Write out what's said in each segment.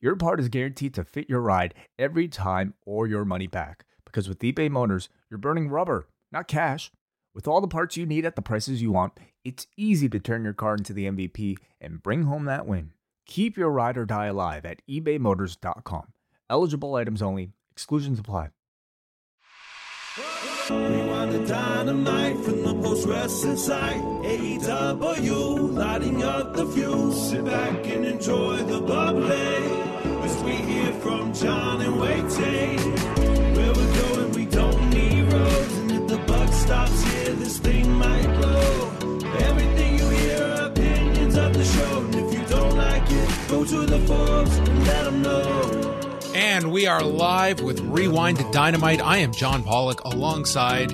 your part is guaranteed to fit your ride every time or your money back. Because with eBay Motors, you're burning rubber, not cash. With all the parts you need at the prices you want, it's easy to turn your car into the MVP and bring home that win. Keep your ride or die alive at ebaymotors.com. Eligible items only, exclusions apply. The dynamite from the post lighting up the fuse. Sit back and enjoy the bubbly. As we hear from John and Wai Ting. Where we're going, we don't need roads. And if the buck stops here, this thing might blow. Everything you hear are opinions of the show. And if you don't like it, go to the forums and let them know. And we are live with Rewind-A-Dynamite. I am John Pollock alongside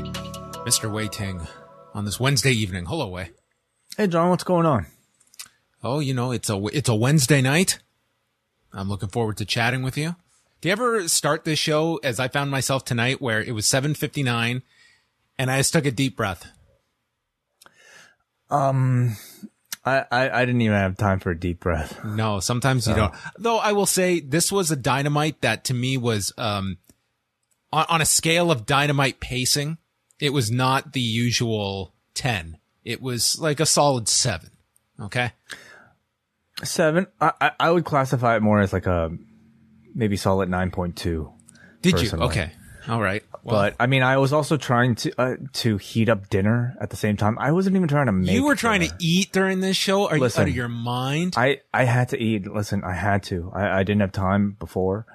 Mr. Wai Ting on this Wednesday evening. Hello, Wai. Hey, John, what's going on? Oh, you know, it's a, it's a Wednesday night. I'm looking forward to chatting with you. Do you ever start this show as I found myself tonight where it was 759 and I just took a deep breath? Um, I, I, I didn't even have time for a deep breath. No, sometimes you don't. Though I will say this was a dynamite that to me was, um, on, on a scale of dynamite pacing, it was not the usual 10. It was like a solid seven. Okay. Seven. I, I, would classify it more as like a maybe solid nine point two. Did you? Okay. All right. Well, But I mean, I was also trying to uh, to heat up dinner at the same time. I wasn't even trying to make. you were trying dinner. to eat during this show? Are you out of your mind? I I had to eat. Listen, I had to. I, I didn't have time before,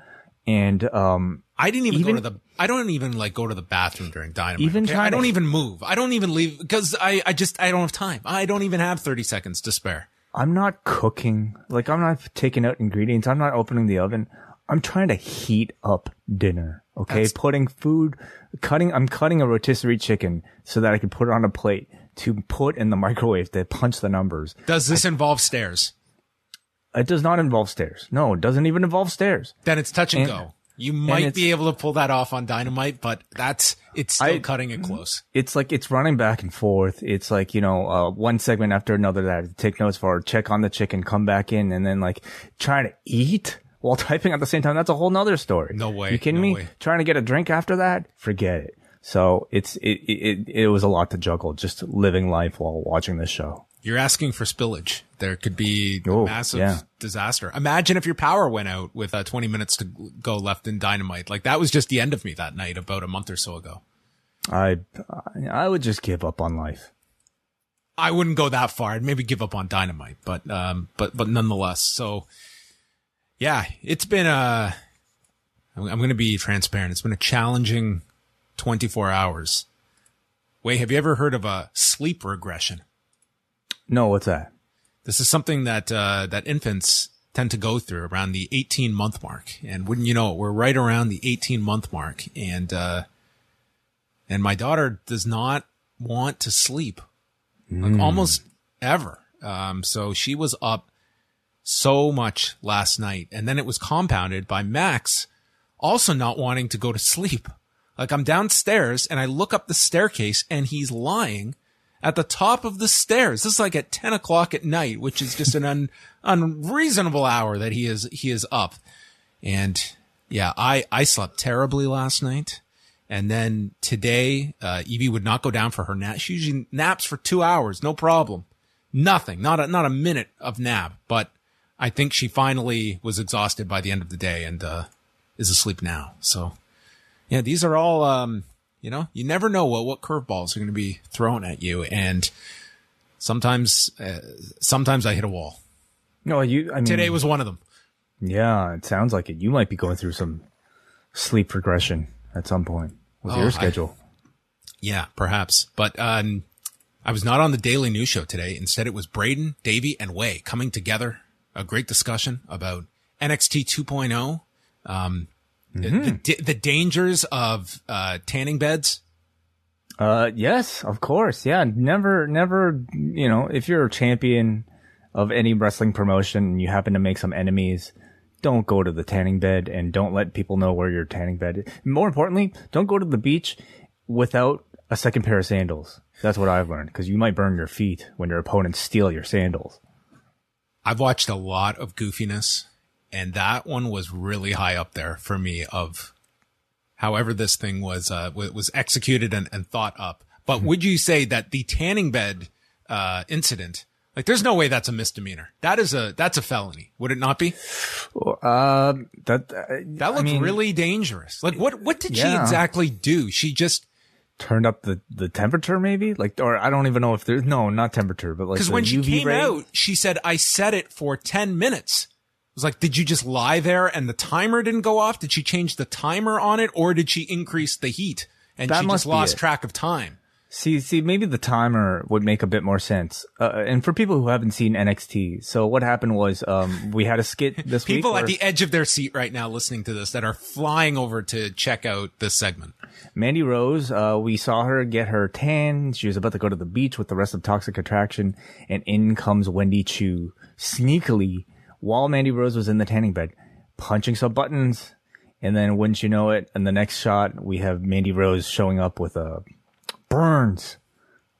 and um, I didn't even, Even- go to the. I don't even like go to the bathroom during dynamite. Even okay? I don't to- even move. I don't even leave because I. I just. I don't have time. I don't even have thirty seconds to spare. I'm not cooking. Like I'm not taking out ingredients. I'm not opening the oven. I'm trying to heat up dinner. Okay, That's- putting food, cutting. I'm cutting a rotisserie chicken so that I can put it on a plate to put in the microwave to punch the numbers. Does this involve stairs? It does not involve stairs. No, it doesn't even involve stairs. Then it's touch and, And- go. You might be able to pull that off on dynamite, but that's it's still I- cutting it close. it's like it's running back and forth. It's like you know, uh, one segment after another that I have to take notes for, check on the chicken, come back in, and then like trying to eat while typing at the same time. That's a whole nother story. No way, You kidding no me? way. Trying to get a drink after that? Forget it. So it's it, it it it was a lot to juggle just living life while watching this show. You're asking for spillage. There could be Oh, massive yeah. disaster. Imagine if your power went out with uh, 20 minutes to go left in dynamite. Like that was just the end of me that night about a month or so ago. I I would just give up on life. I wouldn't go that far. I'd maybe give up on dynamite, but um, but but nonetheless. So, yeah, it's been a. I'm, I'm going to be transparent. It's been a challenging 24 hours. Wait, have you ever heard of a sleep regression? No, what's that? This is something that uh, that infants tend to go through around the 18 month mark, and wouldn't you know it, we're right around the 18 month mark, and uh, and my daughter does not want to sleep like almost ever. Um, so she was up so much last night, and then it was compounded by Max also not wanting to go to sleep. Like I'm downstairs and I look up the staircase and he's lying at the top of the stairs. This is like at 10 o'clock at night, which is just an un, unreasonable hour that he is, he is up. And yeah, I, I slept terribly last night. And then today, uh, Evie would not go down for her nap. She usually naps for two hours, no problem. Nothing, not a, not a minute of nap, but I think she finally was exhausted by the end of the day and, uh, is asleep now. So yeah, these are all, um, you know, you never know what, what curveballs are going to be thrown at you. And sometimes, uh, sometimes I hit a wall. No, you. I mean, Today was one of them. Yeah, it sounds like it. You might be going through some sleep regression at some point with Oh, your I- schedule. Yeah, perhaps. But um, I was not on the daily news show today. Instead, it was Braden, Davey, and Wai coming together. A great discussion about NXT 2.0. Um, The, the, the dangers of uh, tanning beds. Uh, yes, of course. Yeah, never, never. You know, if you're a champion of any wrestling promotion and you happen to make some enemies, don't go to the tanning bed and don't let people know where your tanning bed is. More importantly, don't go to the beach without a second pair of sandals. That's what I've learned because you might burn your feet when your opponents steal your sandals. I've watched a lot of goofiness, and that one was really high up there for me. Of however this thing was uh, was executed and, and thought up. But would you say that the tanning bed uh, incident? Like, there's no way that's a misdemeanor. That is a that's a felony. Would it not be? Uh, that uh, That looked really dangerous. Like, what what did she exactly do? She just turned up the, the temperature, maybe like, or I don't even know if there's no, not temperature, but like because when she UV came ray. out, she said, "I set it for ten minutes." Was like, "Did you just lie there and the timer didn't go off? Did she change the timer on it, or did she increase the heat and That she just lost track of time?" See, see, maybe the timer would make a bit more sense. Uh, and for people who haven't seen NXT, so what happened was, um, we had a skit this week. People at the edge of their seat right now listening to this that are flying over to check out this segment. Mandy Rose, uh, we saw her get her tan. She was about to go to the beach with the rest of Toxic Attraction, and in comes Wendy Choo sneakily while Mandy Rose was in the tanning bed, punching some buttons. And then, wouldn't you know it, in the next shot, we have Mandy Rose showing up with a burns.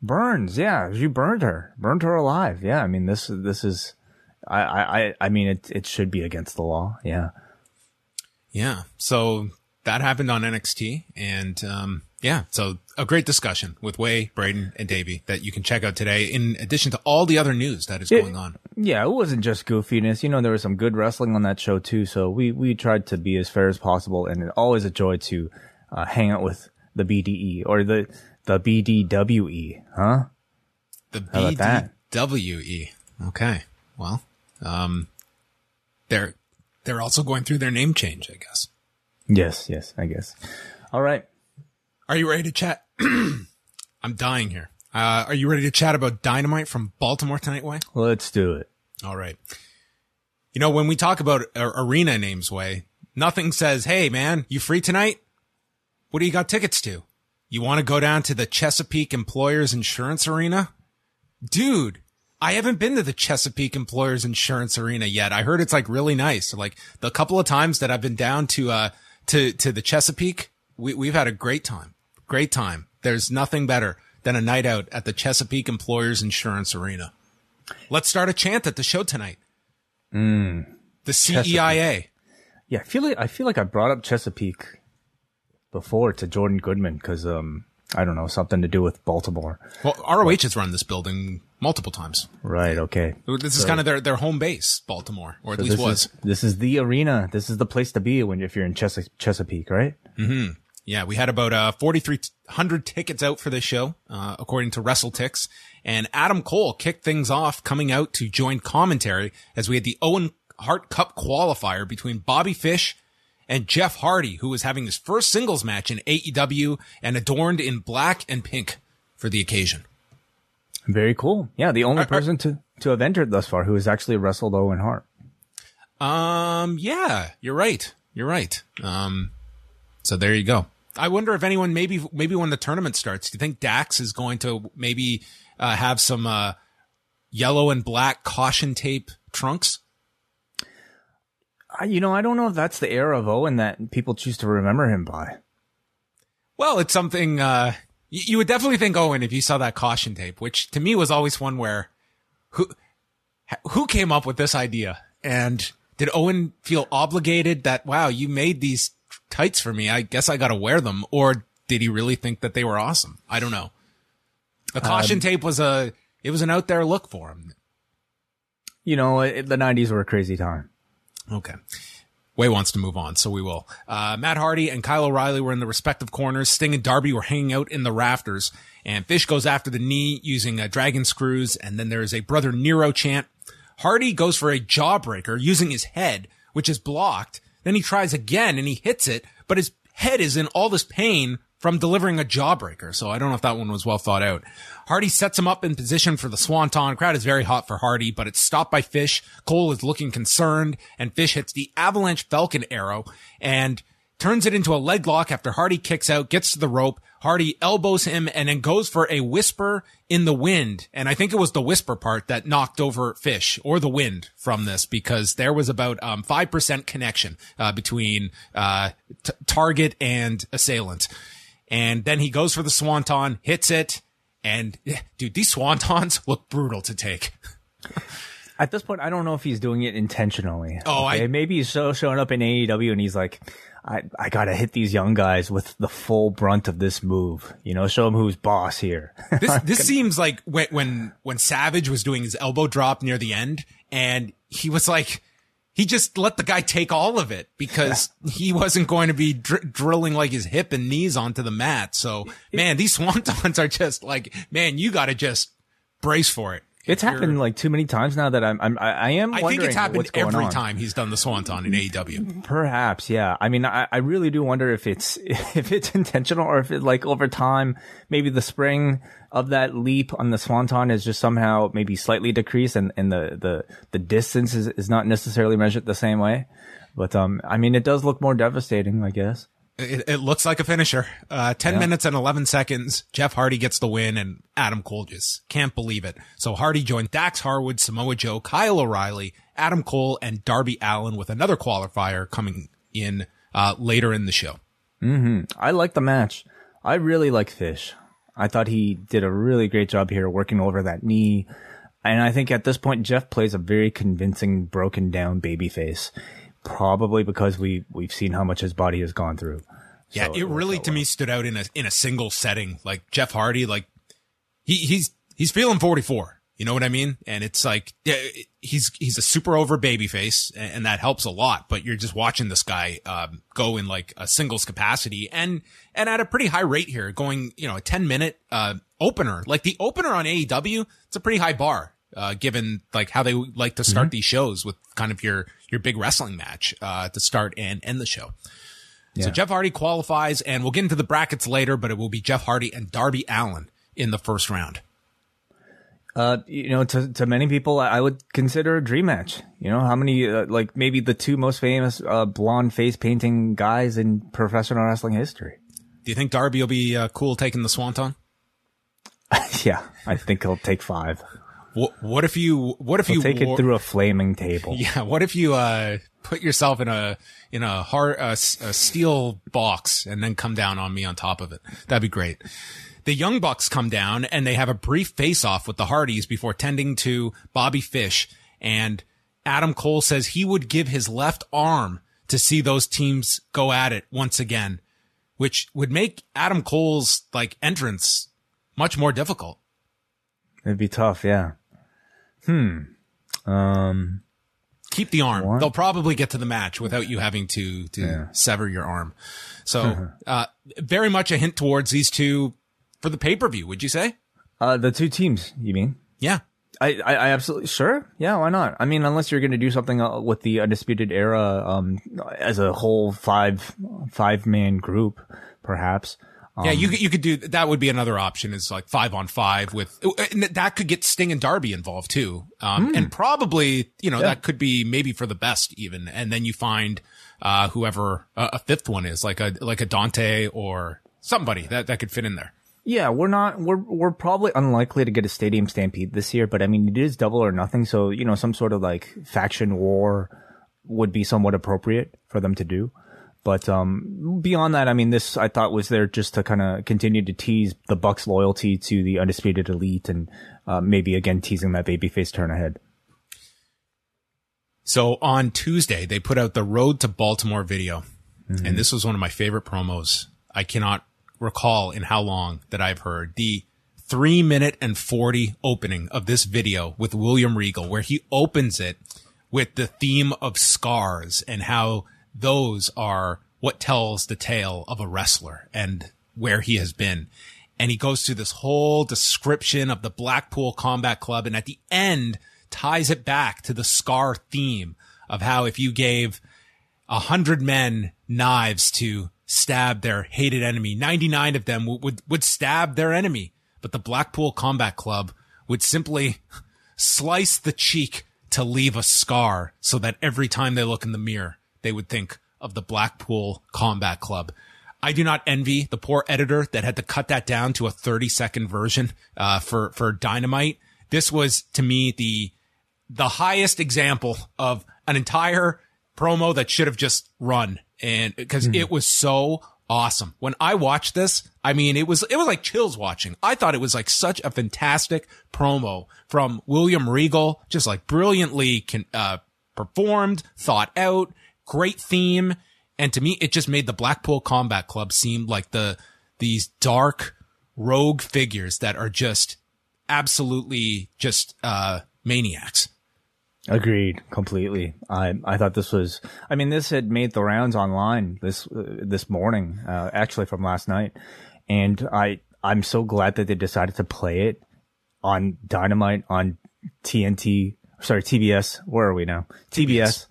Burns, yeah, you burned her, burned her alive. Yeah, I mean this, this is, I, I, I- mean it, it should be against the law. Yeah. Yeah. So that happened on NXT. And, um, yeah, so a great discussion with Wai, Braden, and Davey that you can check out today, in addition to all the other news that is going on. Yeah, it wasn't just goofiness. You know, there was some good wrestling on that show too. So we we tried to be as fair as possible, and it's always a joy to uh, hang out with the BDE or the the BDWE, huh? The? BDWE. Okay. Well, um, they're, they're also going through their name change, I guess. Yes, yes, I guess. All right. Are you ready to chat? I'm dying here. Uh, are you ready to chat about Dynamite from Baltimore tonight, Wai? Let's do it. All right. You know, when we talk about arena names, Wai, nothing says, hey, man, you free tonight? What do you got tickets to? You want to go down to the Chesapeake Employers Insurance Arena? Dude, I haven't been to the Chesapeake Employers Insurance Arena yet. I heard it's like really nice. Like the couple of times that I've been down to, uh, to, to the Chesapeake, we, we've had a great time. Great time. There's nothing better than a night out at the Chesapeake Employers Insurance Arena. Let's start a chant at the show tonight. The CEIA. Yeah, I feel like I feel like I brought up Chesapeake before to Jordan Goodman because um I don't know something to do with Baltimore. Well, ROH has run this building multiple times. Right. Okay. This is kind of their, their home base, Baltimore, or at So least this was. is this is the arena. This is the place to be when if you're in Chesa- Chesapeake, right? Yeah, we had about uh, 4,300 tickets out for this show, uh, according to WrestleTix. And Adam Cole kicked things off coming out to join commentary as we had the Owen Hart Cup qualifier between Bobby Fish and Jeff Hardy, who was having his first singles match in AEW and adorned in black and pink for the occasion. Very cool. Yeah, the only person to to have entered thus far who has actually wrestled Owen Hart. Um, yeah, you're right. You're right. Um, so there you go. I wonder if anyone maybe maybe when the tournament starts, do you think Dax is going to maybe uh, have some uh, yellow and black caution tape trunks? I, you know, I don't know if that's the era of Owen that people choose to remember him by. Well, it's something uh, you, you would definitely think Owen if you saw that caution tape, which to me was always one where who who came up with this idea and did Owen feel obligated that wow you made these tights for me I guess I got to wear them or did he really think that they were awesome I don't know the caution tape was a it was an out there look for him You know, it, the '90s were a crazy time. Okay. Wai wants to move on, so we will. Uh, Matt Hardy and Kyle O'Reilly were in the respective corners. Sting and Darby were hanging out in the rafters, and Fish goes after the knee using uh, dragon screws, and then there is a brother Nero chant. Hardy goes for a jawbreaker using his head, which is blocked. Then he tries again and he hits it, but his head is in all this pain from delivering a jawbreaker. So I don't know if that one was well thought out. Hardy sets him up in position for the swanton. Crowd is very hot for Hardy, but it's stopped by Fish. Cole is looking concerned and Fish hits the avalanche falcon arrow and turns it into a leg lock after Hardy kicks out, gets to the rope. Hardy elbows him and then goes for a whisper in the wind. And I think it was the whisper part that knocked over Fish or the wind from this because there was about um, 5% connection uh, between uh, t- target and assailant. And then he goes for the swanton, hits it. And dude, these swantons look brutal to take. At this point, I don't know if he's doing it intentionally. Oh, I- maybe he's so showing up in AEW and he's like, I, I gotta hit these young guys with the full brunt of this move. You know, show them who's boss here. This this seems like when when when Savage was doing his elbow drop near the end, and he was like, he just let the guy take all of it because he wasn't going to be dr- drilling like his hip and knees onto the mat. So man, these swantons are just like, man, you got to just brace for it. It's happened like too many times now that I'm, I'm I, I am I wondering think it's happened every on. time he's done the swanton in AEW. Perhaps, yeah. I mean, I, I really do wonder if it's if it's intentional or if it like over time, maybe the spring of that leap on the swanton is just somehow maybe slightly decreased, and, and the the the distance is, is not necessarily measured the same way. But um, I mean, it does look more devastating, I guess. It, it looks like a finisher. Uh, 10 minutes and 11 seconds. Jeff Hardy gets the win and Adam Cole just can't believe it. So Hardy joined Dax Harwood, Samoa Joe, Kyle O'Reilly, Adam Cole, and Darby Allin with another qualifier coming in, uh, later in the show. I like the match. I really like Fish. I thought he did a really great job here working over that knee. And I think at this point, Jeff plays a very convincing, broken down babyface. Probably because we, we've seen how much his body has gone through. Yeah, So it really to me stood out in a in a single setting. Like Jeff Hardy, like he he's he's feeling 44. You know what I mean? And it's like yeah, he's he's a super over babyface, and, and that helps a lot. But you're just watching this guy um, go in like a singles capacity, and and at a pretty high rate here, going you know a 10 minute uh, opener. Like the opener on AEW, it's a pretty high bar. Uh, given like how they like to start these shows with kind of your your big wrestling match uh, to start and end the show. So Jeff Hardy qualifies, and we'll get into the brackets later, but it will be Jeff Hardy and Darby Allin in the first round. Uh, you know, to to many people, I I would consider a dream match. You know, how many uh, like maybe the two most famous uh, blonde face painting guys in professional wrestling history. Do you think Darby will be uh, cool taking the Swanton? yeah, I think he'll take five. What, what if you? What if He'll you take it through a flaming table. Yeah. What if you uh, put yourself in a in a hard s- a steel box and then come down on me on top of it? That'd be great. The Young Bucks come down and they have a brief face off with the Hardys before tending to Bobby Fish. And Adam Cole says he would give his left arm to see those teams go at it once again, which would make Adam Cole's like entrance much more difficult. It'd be tough, yeah. Um, keep the arm. What? They'll probably get to the match without you having to to sever your arm. So, uh, very much a hint towards these two for the pay per view. Would you say? uh, the two teams, you mean? Yeah. I, I, I absolutely sure. Yeah, why not? I mean, unless you're going to do something uh, with the undisputed era, um, as a whole five five man group, perhaps. Yeah, you could, you could do that. Would be another option. Is like five on five with and that could get Sting and Darby involved too, um, and probably you know that could be maybe for the best even. And then you find uh, whoever uh, a fifth one is like a like a Dante or somebody that that could fit in there. Yeah, we're not. We're we're probably unlikely to get a stadium stampede this year, but I mean, it is double or nothing. So you know, some sort of like faction war would be somewhat appropriate for them to do. But um, beyond that, I mean, this I thought was there just to kind of continue to tease the Bucks' loyalty to the undisputed elite, and uh, maybe again teasing that babyface turn ahead. So on Tuesday, they put out the Road to Baltimore video. And this was one of my favorite promos. I cannot recall in how long that I've heard the three minute and 40 opening of this video with William Regal, where he opens it with the theme of scars and how those are what tells the tale of a wrestler and where he has been. And he goes through this whole description of the Blackpool Combat Club. And at the end, ties it back to the scar theme of how if you gave a hundred men knives to stab their hated enemy, 99 of them would, would, would stab their enemy. But the Blackpool Combat Club would simply slice the cheek to leave a scar so that every time they look in the mirror, they would think of the Blackpool Combat Club. I do not envy the poor editor that had to cut that down to a 30 second version, uh, for, for Dynamite. This was to me the, the highest example of an entire promo that should have just run. And because it was so awesome. When I watched this, I mean, it was, it was like chills watching. I thought it was like such a fantastic promo from William Regal, just like brilliantly can, uh, performed, thought out, great theme. And to me, it just made the Blackpool Combat Club seem like the, these dark rogue figures that are just absolutely just, uh, maniacs. Agreed completely. I I thought this was. I mean, this had made the rounds online this uh, this morning, uh, actually from last night, and I I'm so glad that they decided to play it on Dynamite on TNT. Sorry, TBS. Where are we now? TBS.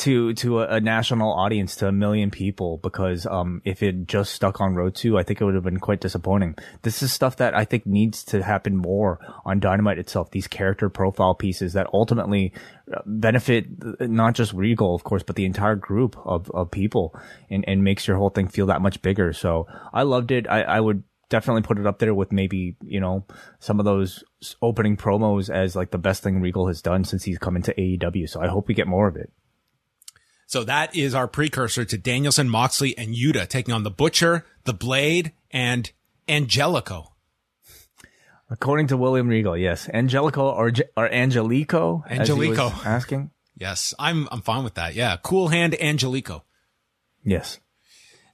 To to a, a national audience, to a million people, because um, if it just stuck on Road Two, I think it would have been quite disappointing. This is stuff that I think needs to happen more on Dynamite itself. These character profile pieces that ultimately uh, benefit uh, not just Regal, of course, but the entire group of, of people and, and makes your whole thing feel that much bigger. So I loved it. I, I would definitely put it up there with maybe, you know, some of those opening promos as like the best thing Regal has done since he's come into AEW. So I hope we get more of it. So that is our precursor to Danielson, Moxley, and Yuta taking on the Butcher, the Blade, and Angelico. According to William Regal, yes. Angelico or, or Angelico? as he was Angelico. asking? Yes, I'm I'm fine with that. Yeah, cool hand Angelico. Yes.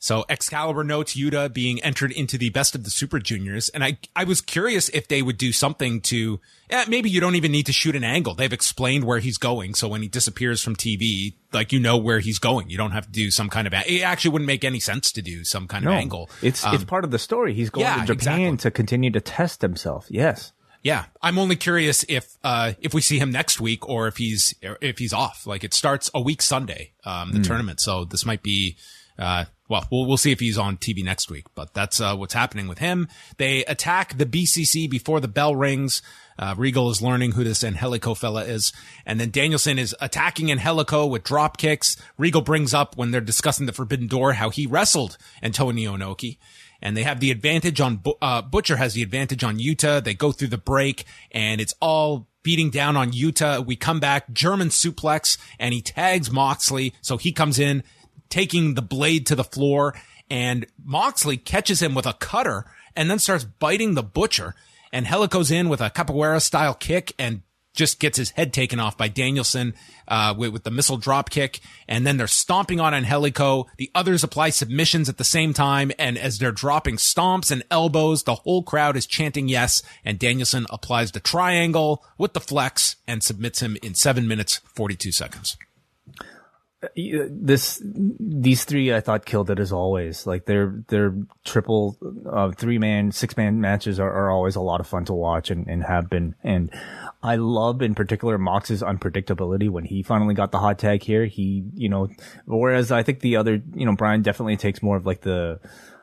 So Excalibur notes Yuta being entered into the best of the Super Juniors, and I I was curious if they would do something to eh, maybe you don't even need to shoot an angle. They've explained where he's going, so when he disappears from TV, like you know where he's going. You don't have to do some kind of. It actually wouldn't make any sense to do some kind No, of angle. it's Um, it's part of the story. He's going yeah, to Japan exactly. to continue to test himself. Yes. Yeah, I'm only curious if uh if we see him next week or if he's if he's off. Like it starts a week Sunday, um the tournament. So this might be uh well, we'll we'll see if he's on TV next week, but that's uh what's happening with him. They attack the BCC before the bell rings. Uh, Regal is learning who this Angelico fella is. And then Danielson is attacking Angelico with drop kicks. Regal brings up when they're discussing the Forbidden Door how he wrestled Antonio Inoki and they have the advantage on uh, Butcher has the advantage on Yuta. They go through the break and it's all beating down on Yuta. We come back German suplex and he tags Moxley. So he comes in taking the blade to the floor and Moxley catches him with a cutter and then starts biting the Butcher Angelico's in with a capoeira style kick and just gets his head taken off by Danielson uh, with, with the missile drop kick, and then they're stomping on Angelico. The others apply submissions at the same time, and as they're dropping stomps and elbows, the whole crowd is chanting yes. And Danielson applies the triangle with the flex and submits him in seven minutes forty-two seconds. This these three I thought killed it as always. Like their their triple uh, three man six man matches are, are always a lot of fun to watch and, and have been. And I love in particular Mox's unpredictability when he finally got the hot tag here. He you know whereas I think the other you know Brian definitely takes more of like the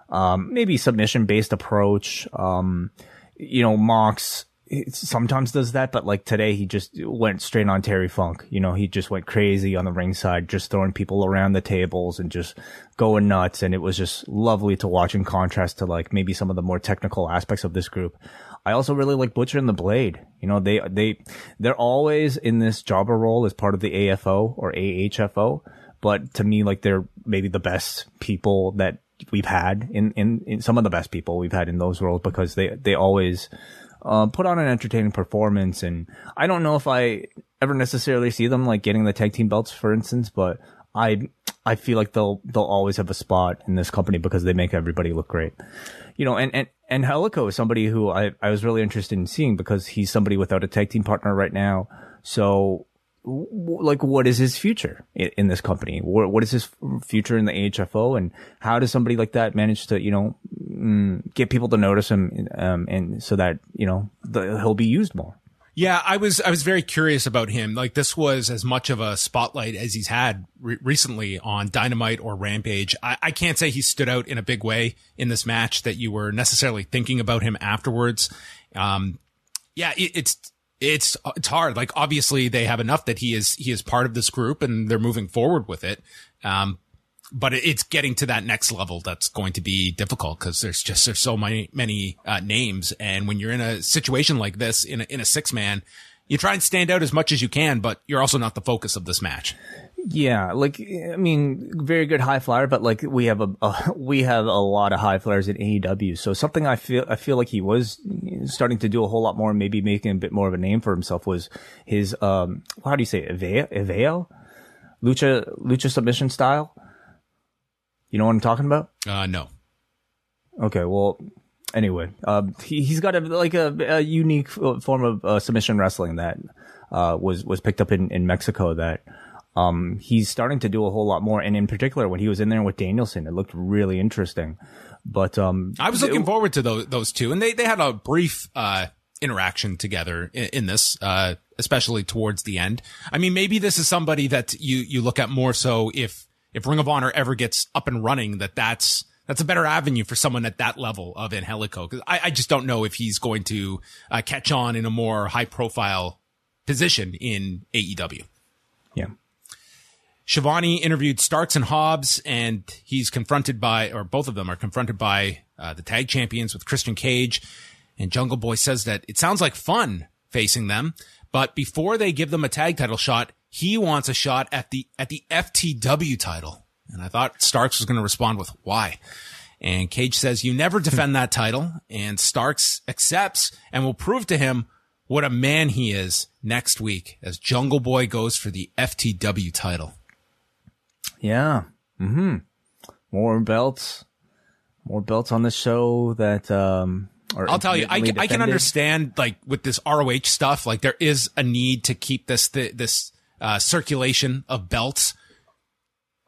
um maybe submission based approach. Um you know Mox sometimes does that, but like today he just went straight on Terry Funk. You know, he just went crazy on the ringside, just throwing people around the tables and just going nuts. And it was just lovely to watch in contrast to like maybe some of the more technical aspects of this group. I also really like Butcher and the Blade. You know, they, they, they're always in this jobber role as part of the AFO or AHFO. But to me, like they're maybe the best people that we've had in, in, in some of the best people we've had in those roles because they, they always, uh, put on an entertaining performance. And I don't know if I ever necessarily see them like getting the tag team belts, for instance, but I, I feel like they'll, they'll always have a spot in this company because they make everybody look great. You know, and, and, Angelico is somebody who I, I was really interested in seeing because he's somebody without a tag team partner right now. So, like, what is his future in, this company? What, what is his future in the AHFO? And how does somebody like that manage to, you know, mm, get people to notice him, um, and so that, you know, the, he'll be used more? Yeah, I was I was very curious about him. Like this was as much of a spotlight as he's had re- recently on Dynamite or Rampage. I, I can't say he stood out in a big way in this match that you were necessarily thinking about him afterwards. Um, yeah, it, it's it's it's hard. Like obviously they have enough that he is he is part of this group and they're moving forward with it. Um, but it's getting to that next level that's going to be difficult because there's just there's so many many uh, names, and when you're in a situation like this in a, in a six man, you try and stand out as much as you can, but you're also not the focus of this match. Yeah, like I mean, very good high flyer, but like we have a, a, we have a lot of high flyers in AEW. So something I feel I feel like he was starting to do a whole lot more, maybe making a bit more of a name for himself was his um how do you say it? Eveo? Lucha lucha submission style. You know what I'm talking about? Uh, no. Okay, well, anyway, uh, he he's got a like a, a unique form of uh, submission wrestling that uh, was was picked up in in Mexico that um, he's starting to do a whole lot more. And in particular, when he was in there with Danielson, it looked really interesting. But um, I was looking it, forward to those those two, and they they had a brief uh, interaction together in, in this, uh, especially towards the end. I mean, maybe this is somebody that you you look at more so if if Ring of Honor ever gets up and running, that that's that's a better avenue for someone at that level of Angelico. Cause I, I just don't know if he's going to uh, catch on in a more high profile position in AEW. Yeah. Schiavone interviewed Starks and Hobbs, and he's confronted by, or both of them are confronted by uh, the tag champions with Christian Cage. And Jungle Boy says that it sounds like fun facing them, but before they give them a tag title shot, he wants a shot at the at the FTW title. And I thought Starks was going to respond with why. And Cage says, "You never defend that title." And Starks accepts and will prove to him what a man he is next week as Jungle Boy goes for the FTW title. Yeah. Mm-hmm. More belts. More belts on the show that, um, I'll tell you, I, I can understand like with this ROH stuff, like there is a need to keep this, this, uh, circulation of belts.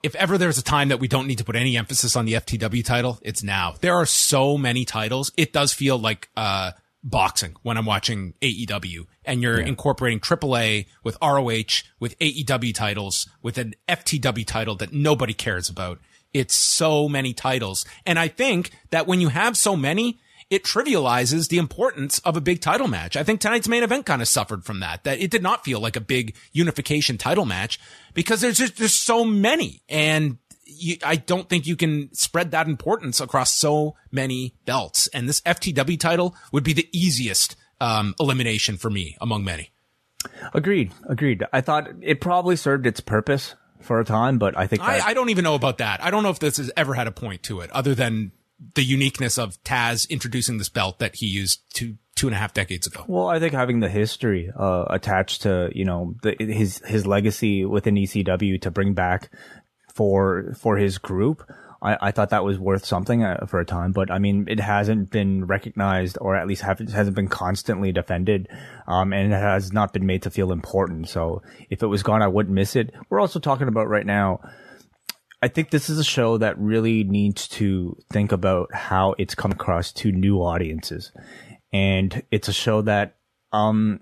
If ever there's a time that we don't need to put any emphasis on the FTW title, it's now. There are so many titles. It does feel like, uh, boxing when I'm watching AEW and you're yeah. incorporating AAA with ROH, with AEW titles, with an FTW title that nobody cares about. It's so many titles. And I think that when you have so many, it trivializes the importance of a big title match. I think tonight's main event kind of suffered from that, that it did not feel like a big unification title match because there's just, there's so many. And you, I don't think you can spread that importance across so many belts. And this FTW title would be the easiest um, elimination for me among many. Agreed. Agreed. I thought it probably served its purpose for a time, but I think I, I, don't even know about that. I don't know if this has ever had a point to it other than the uniqueness of Taz introducing this belt that he used two two and a half decades ago. Well, I think having the history uh, attached to you know the, his his legacy within ECW to bring back for for his group. I, I thought that was worth something uh, for a time, but I mean, it hasn't been recognized or at least have, hasn't been constantly defended. Um, and it has not been made to feel important. So if it was gone, I wouldn't miss it. We're also talking about right now. I think this is a show that really needs to think about how it's come across to new audiences. And it's a show that, um,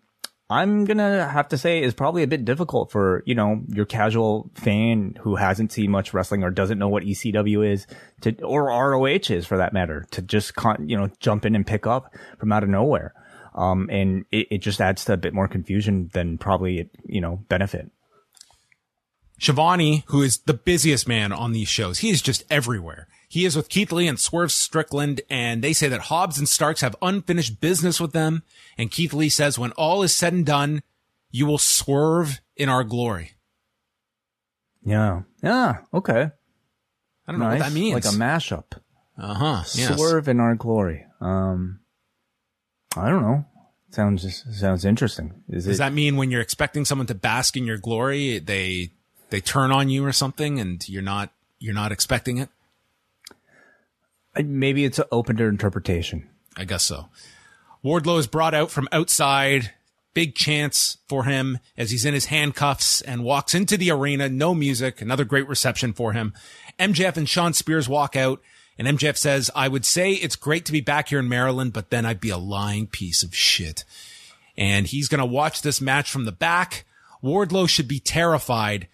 I'm gonna have to say is probably a bit difficult for, you know, your casual fan who hasn't seen much wrestling or doesn't know what ECW is to, or ROH is for that matter, to just, con- you know, jump in and pick up from out of nowhere. Um, and it, it just adds to a bit more confusion than probably, you know, benefit. Schiavone, who is the busiest man on these shows, he is just everywhere. He is with Keith Lee and Swerve Strickland, and they say that Hobbs and Starks have unfinished business with them. And Keith Lee says, when all is said and done, you will swerve in our glory. Yeah. Yeah. Okay. I don't nice. know what that means. Like a mashup. Uh huh. Swerve in our glory. Um, I don't know. Sounds sounds interesting. Is Does it, that mean when you're expecting someone to bask in your glory, they they turn on you or something, and you're not you're not expecting it? Maybe it's open to interpretation. I guess so. Wardlow is brought out from outside. Big chance for him as he's in his handcuffs and walks into the arena. No music. Another great reception for him. MJF and Shawn Spears walk out and MJF says, I would say it's great to be back here in Maryland, but then I'd be a lying piece of shit. And he's going to watch this match from the back. Wardlow should be terrified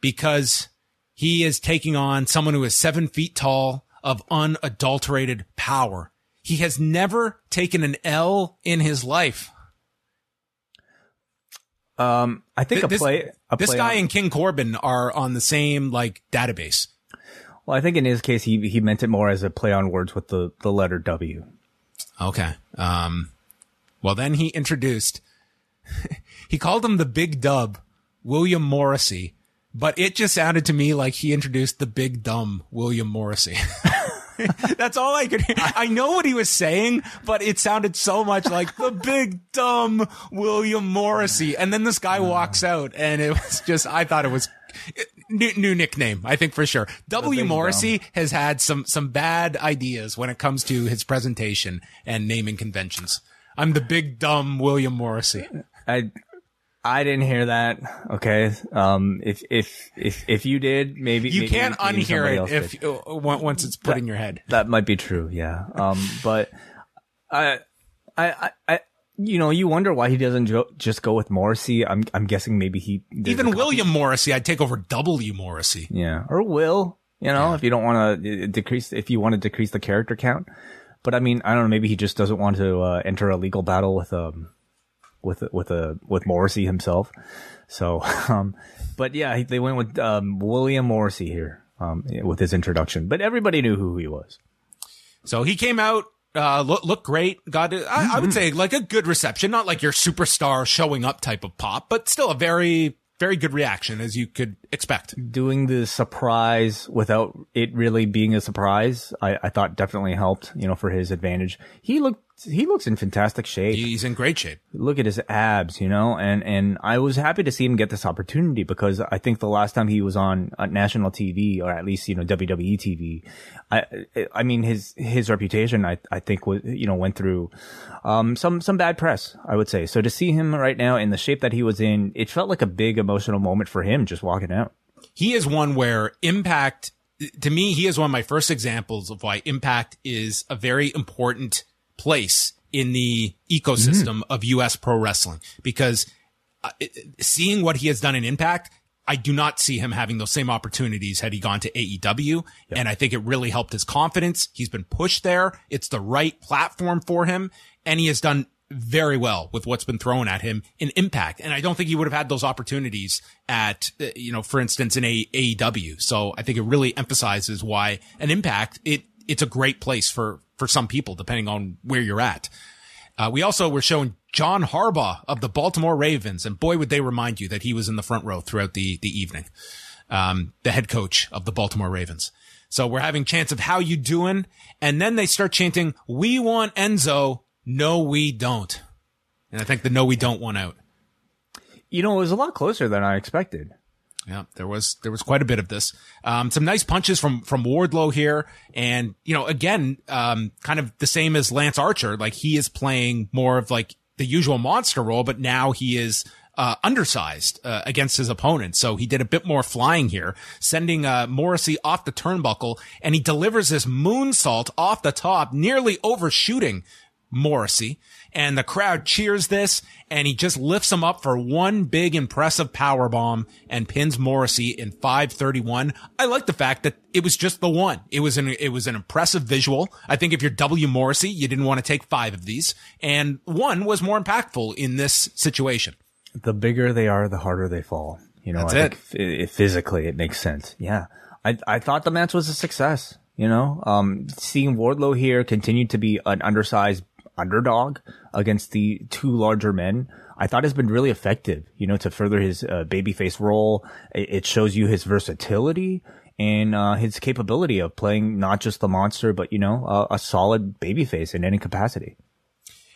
because he is taking on someone who is seven feet tall, of unadulterated power. He has never taken an L in his life. Um, I think this, a play, a this play guy on, and King Corbin are on the same like database. Well, I think in his case, he he meant it more as a play on words with the the letter W. Okay. Um, well, then he introduced, he called him the big dub, William Morrissey, but it just sounded to me like he introduced the big dumb William Morrissey. That's all I could hear. I know what he was saying, but it sounded so much like the big dumb William Morrissey. And then this guy walks out and it was just, I thought it was new, new nickname, I think for sure. W Morrissey has had some, some bad ideas when it comes to his presentation and naming conventions. I'm the big dumb William Morrissey. I I didn't hear that. Okay. Um. If if if if you did, maybe You maybe- can't maybe unhear it if uh, once it's put in your head. That might be true, yeah. Um, but I, I, I, you know, you wonder why he doesn't jo- just go with Morrissey. I'm, I'm guessing maybe he Even William Morrissey, I'd take over W Morrissey. yeah, or Will. You know, if you don't want to decrease, if you want to decrease the character count. But I mean, I don't know. Maybe he just doesn't want to uh, enter a legal battle with um, with with a with Morrissey himself. So, um, but yeah, they went with um, William Morrissey here um, with his introduction. But everybody knew who he was. So he came out, uh, look, looked great. Got, it, I, I would say like a good reception, not like your superstar showing up type of pop, but still a very, very good reaction as you could expect. doing the surprise without it really being a surprise, I, I thought definitely helped, you know, for his advantage. He looked, he looks in fantastic shape. He's in great shape. Look at his abs, you know, and, and I was happy to see him get this opportunity because I think the last time he was on uh, national TV or at least, you know, WWE TV, I, I mean, his, his reputation, I, I think was, you know, went through, um, some, some bad press, I would say. So to see him right now in the shape that he was in, it felt like a big emotional moment for him just walking out. he is one where impact to me he is one of my first examples of why impact is a very important place in the ecosystem of US pro wrestling because uh, seeing what he has done in impact I do not see him having those same opportunities had he gone to AEW. And I think it really helped his confidence. He's been pushed there. It's the right platform for him. And he has done very well with what's been thrown at him in impact. And I don't think he would have had those opportunities at, uh, you know, for instance, in a AEW. So I think it really emphasizes why an impact, it, it's a great place for, for some people, depending on where you're at. Uh, we also were showing John Harbaugh of the Baltimore Ravens, and boy, would they remind you that he was in the front row throughout the, the evening. Um, the head coach of the Baltimore Ravens. So we're having chants of how you doing? And then they start chanting, we want Enzo. No, we don't. And I think the no, we don't won out. You know, it was a lot closer than I expected. Yeah, there was there was quite a bit of this. Um, some nice punches from from Wardlow here, and you know, again, um, kind of the same as Lance Archer. Like he is playing more of like the usual monster role, but now he is uh, undersized uh, against his opponent. So he did a bit more flying here, sending uh, Morrissey off the turnbuckle, and he delivers this moonsault off the top, nearly overshooting Morrissey. And the crowd cheers this, and he just lifts him up for one big impressive power bomb and pins Morrissey in 531. I like the fact that it was just the one. It was an it was an impressive visual. I think if you're W Morrissey, you didn't want to take five of these, and one was more impactful in this situation. The bigger they are, the harder they fall. You know, That's I it. physically it makes sense. Yeah. I, I thought the match was a success. You know, um, seeing Wardlow here continue to be an undersized underdog against the two larger men, I thought has been really effective, you know, to further his uh, babyface role. It, shows you his versatility and uh, his capability of playing not just the monster, but, you know, a, a solid babyface in any capacity.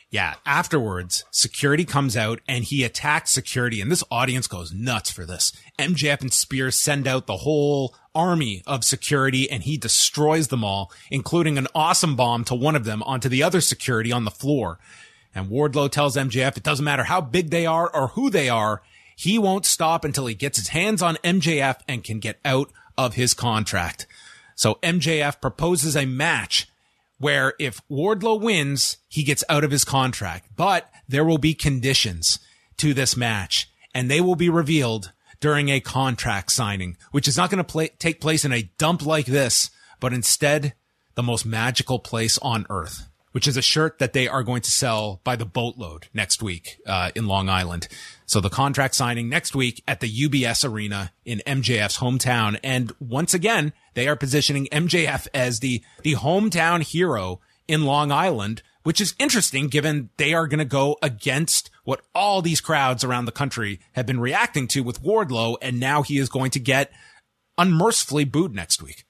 Yeah, afterwards, security comes out and he attacks security, and this audience goes nuts for this. MJF and Spears send out the whole army of security and he destroys them all, including an awesome bomb to one of them onto the other security on the floor. And Wardlow tells MJF it doesn't matter how big they are or who they are, he won't stop until he gets his hands on MJF and can get out of his contract. So MJF proposes a match where if Wardlow wins, he gets out of his contract. But there will be conditions to this match, and they will be revealed during a contract signing, which is not going to take place in a dump like this, but instead the most magical place on earth, which is a shirt that they are going to sell by the boatload next week uh, in Long Island. So the contract signing next week at the UBS Arena in MJF's hometown. And once again, they are positioning MJF as the, the hometown hero in Long Island, which is interesting given they are going to go against what all these crowds around the country have been reacting to with Wardlow. And now he is going to get unmercifully booed next week.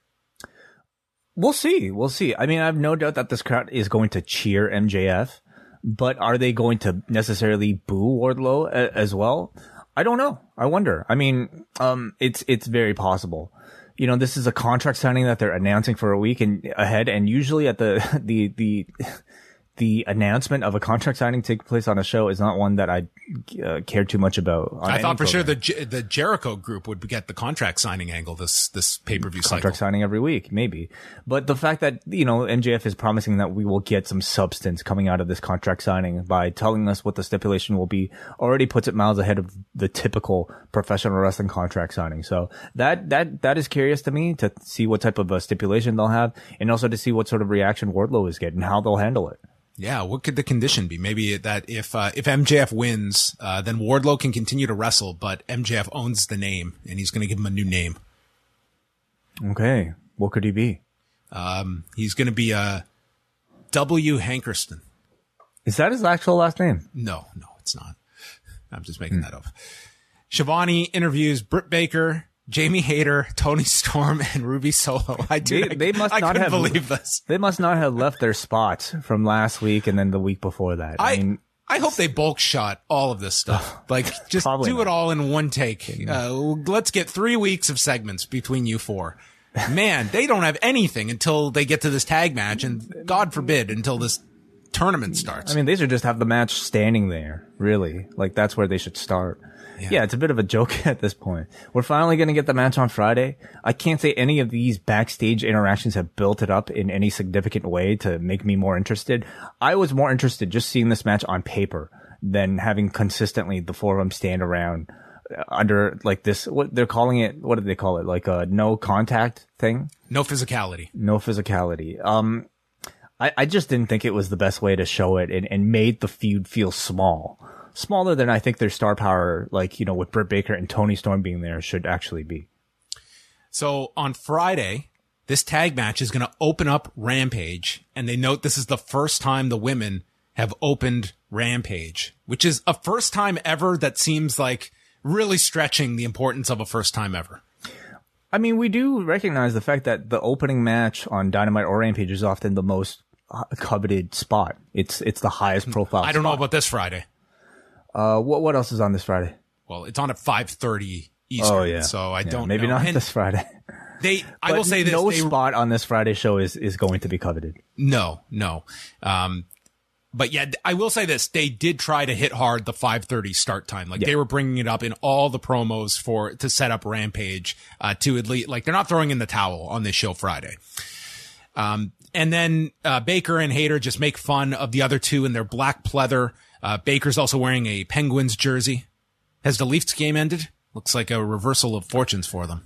We'll see. We'll see. I mean, I have no doubt that this crowd is going to cheer MJF, but are they going to necessarily boo Wardlow a- as well? I don't know. I wonder. I mean, um, it's it's very possible. You know, this is a contract signing that they're announcing for a week and ahead, and usually at the the the the announcement of a contract signing take place on a show is not one that I uh, care too much about. I thought for sure the the Jericho group would get the contract signing angle this this pay per view cycle. contract signing every week, maybe. But the fact that, you know, MJF is promising that we will get some substance coming out of this contract signing by telling us what the stipulation will be already puts it miles ahead of the typical professional wrestling contract signing. So that, that, that is curious to me to see what type of a stipulation they'll have and also to see what sort of reaction Wardlow is getting, and how they'll handle it. Yeah, what could the condition be? Maybe that if uh, if MJF wins, uh, then Wardlow can continue to wrestle, but MJF owns the name and he's going to give him a new name. Okay. What could he be? Um, he's going to be uh, W. Hankerston. Is that his actual last name? No, no, it's not. I'm just making that up. Schiavone interviews Britt Baker, Jamie Hayter, Toni Storm, and Ruby Soho. I do. They- they must I not couldn't have- believe this. They must not have left their spots from last week and then the week before that. I, I mean, I hope they bulk shot all of this stuff. Like, just do not. it all in one take. Uh, let's get three weeks of segments between you four. Man, they don't have anything until they get to this tag match, and God forbid until this tournament starts. I mean, they should just have the match standing there, really. Like, that's where they should start. Yeah. it's a bit of a joke at this point. We're finally going to get the match on Friday. I can't say any of these backstage interactions have built it up in any significant way to make me more interested. I was more interested just seeing this match on paper than having consistently the four of them stand around uh, under like this, what they're calling it, what do they call it? Like a no contact thing? no physicality. no physicality. Um, I, I just didn't think it was the best way to show it and, and made the feud feel small. Smaller than I think their star power, like, you know, with Britt Baker and Toni Storm being there should actually be. So on Friday, this tag match is going to open up Rampage, and they note this is the first time the women have opened Rampage, which is a first time ever that seems like really stretching the importance of a first time ever. I mean, we do recognize the fact that the opening match on Dynamite or Rampage is often the most uh, coveted spot. It's, it's the highest profile. I don't know about this Friday. Uh, what, what else is on this Friday? Well, it's on at 5:30 Eastern, Oh yeah. so I Yeah, don't Maybe know. not And this Friday. they I will say this no they, spot on this Friday show is, is going to be coveted. No, no. Um, but yeah, I will say this: they did try to hit hard the 5:30 start time. Like Yeah. they were bringing it up in all the promos for to set up Rampage uh, to at least like they're not throwing in the towel on this show Friday. Um, and then uh, Baker and Hayter just make fun of the other two in their black pleather. Uh, Baker's also wearing a Penguins jersey. Has the Leafs game ended? Looks like a reversal of fortunes for them.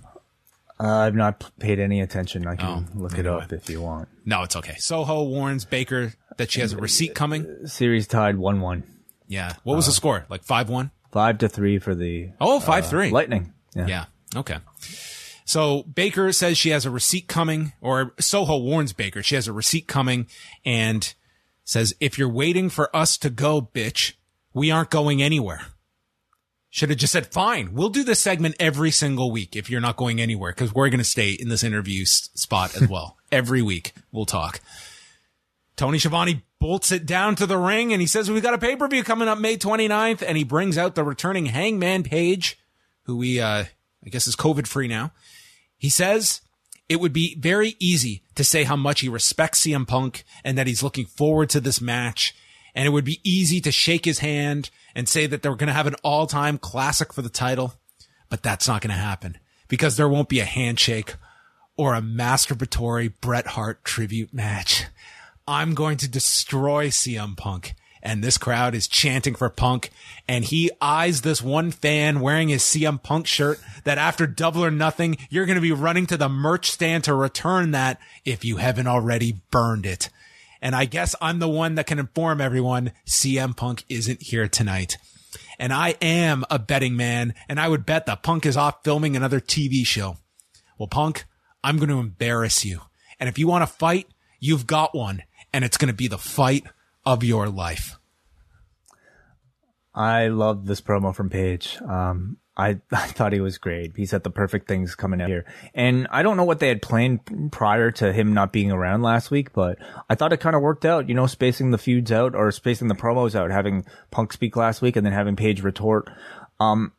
Uh, I've not paid any attention. I can Oh, look it up if you want. No, it's okay. Soho warns Baker that she has a receipt coming. Series tied one one. Yeah. What was the score? Like 5 1? Five to three for the Oh, 5 3. Lightning. Yeah. Yeah. Okay. So Baker says she has a receipt coming, or Soho warns Baker she has a receipt coming and says, if you're waiting for us to go, bitch, we aren't going anywhere. Should have just said, fine, we'll do this segment every single week if you're not going anywhere because we're going to stay in this interview s- spot as well. every week we'll talk. Tony Schiavone bolts it down to the ring and he says, we've got a pay-per-view coming up May 29th. And he brings out the returning Hangman Page, who we, uh, I guess is COVID free now. He says it would be very easy to say how much he respects CM Punk and that he's looking forward to this match. And it would be easy to shake his hand and say that they're going to have an all time classic for the title. But that's not going to happen because there won't be a handshake or a masturbatory Bret Hart tribute match. I'm going to destroy CM Punk. And this crowd is chanting for Punk. And he eyes this one fan wearing his CM Punk shirt that after double or nothing, you're going to be running to the merch stand to return that if you haven't already burned it. And I guess I'm the one that can inform everyone CM Punk isn't here tonight. And I am a betting man, and I would bet that Punk is off filming another TV show. Well, Punk, I'm going to embarrass you. And if you want to fight, you've got one, and it's going to be the fight of your life. I love this promo from Page. Um, I, I thought he was great. He said the perfect things coming out here. And I don't know what they had planned prior to him not being around last week, but I thought it kind of worked out, you know, spacing the feuds out or spacing the promos out, having Punk speak last week and then having Page retort. Um,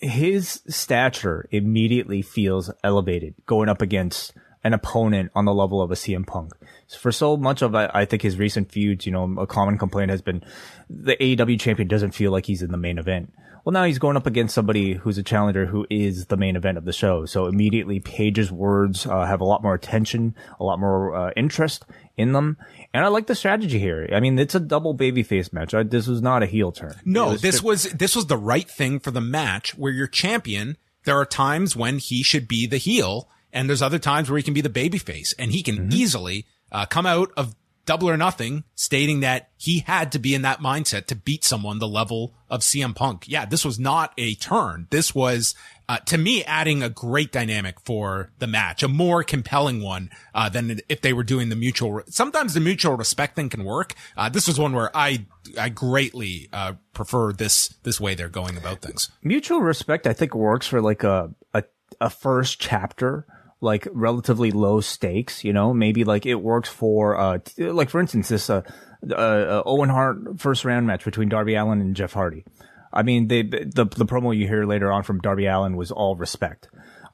his stature immediately feels elevated going up against an opponent on the level of a CM Punk. For so much of, I think his recent feuds, you know, a common complaint has been the AEW champion doesn't feel like he's in the main event. Well, now he's going up against somebody who's a challenger who is the main event of the show. So immediately Page's words uh, have a lot more attention, a lot more uh, interest in them. And I like the strategy here. I mean, it's a double babyface match. I, this was not a heel turn. No, was this was this was the right thing for the match where your champion, there are times when he should be the heel and there's other times where he can be the babyface and he can mm-hmm. easily uh, come out of double or nothing stating that he had to be in that mindset to beat someone the level of CM Punk. Yeah, this was not a turn. This was, uh, to me, adding a great dynamic for the match, a more compelling one, uh, than if they were doing the mutual, sometimes the mutual respect thing can work. Uh, this was one where I, I greatly, uh, prefer this, this way they're going about things. Mutual respect, I think works for like a, a, a first chapter like relatively low stakes, you know, maybe like it works for, uh, like for instance, this, uh, uh, uh, Owen Hart first round match between Darby Allin and Jeff Hardy. I mean, they, the, the promo you hear later on from Darby Allin was all respect.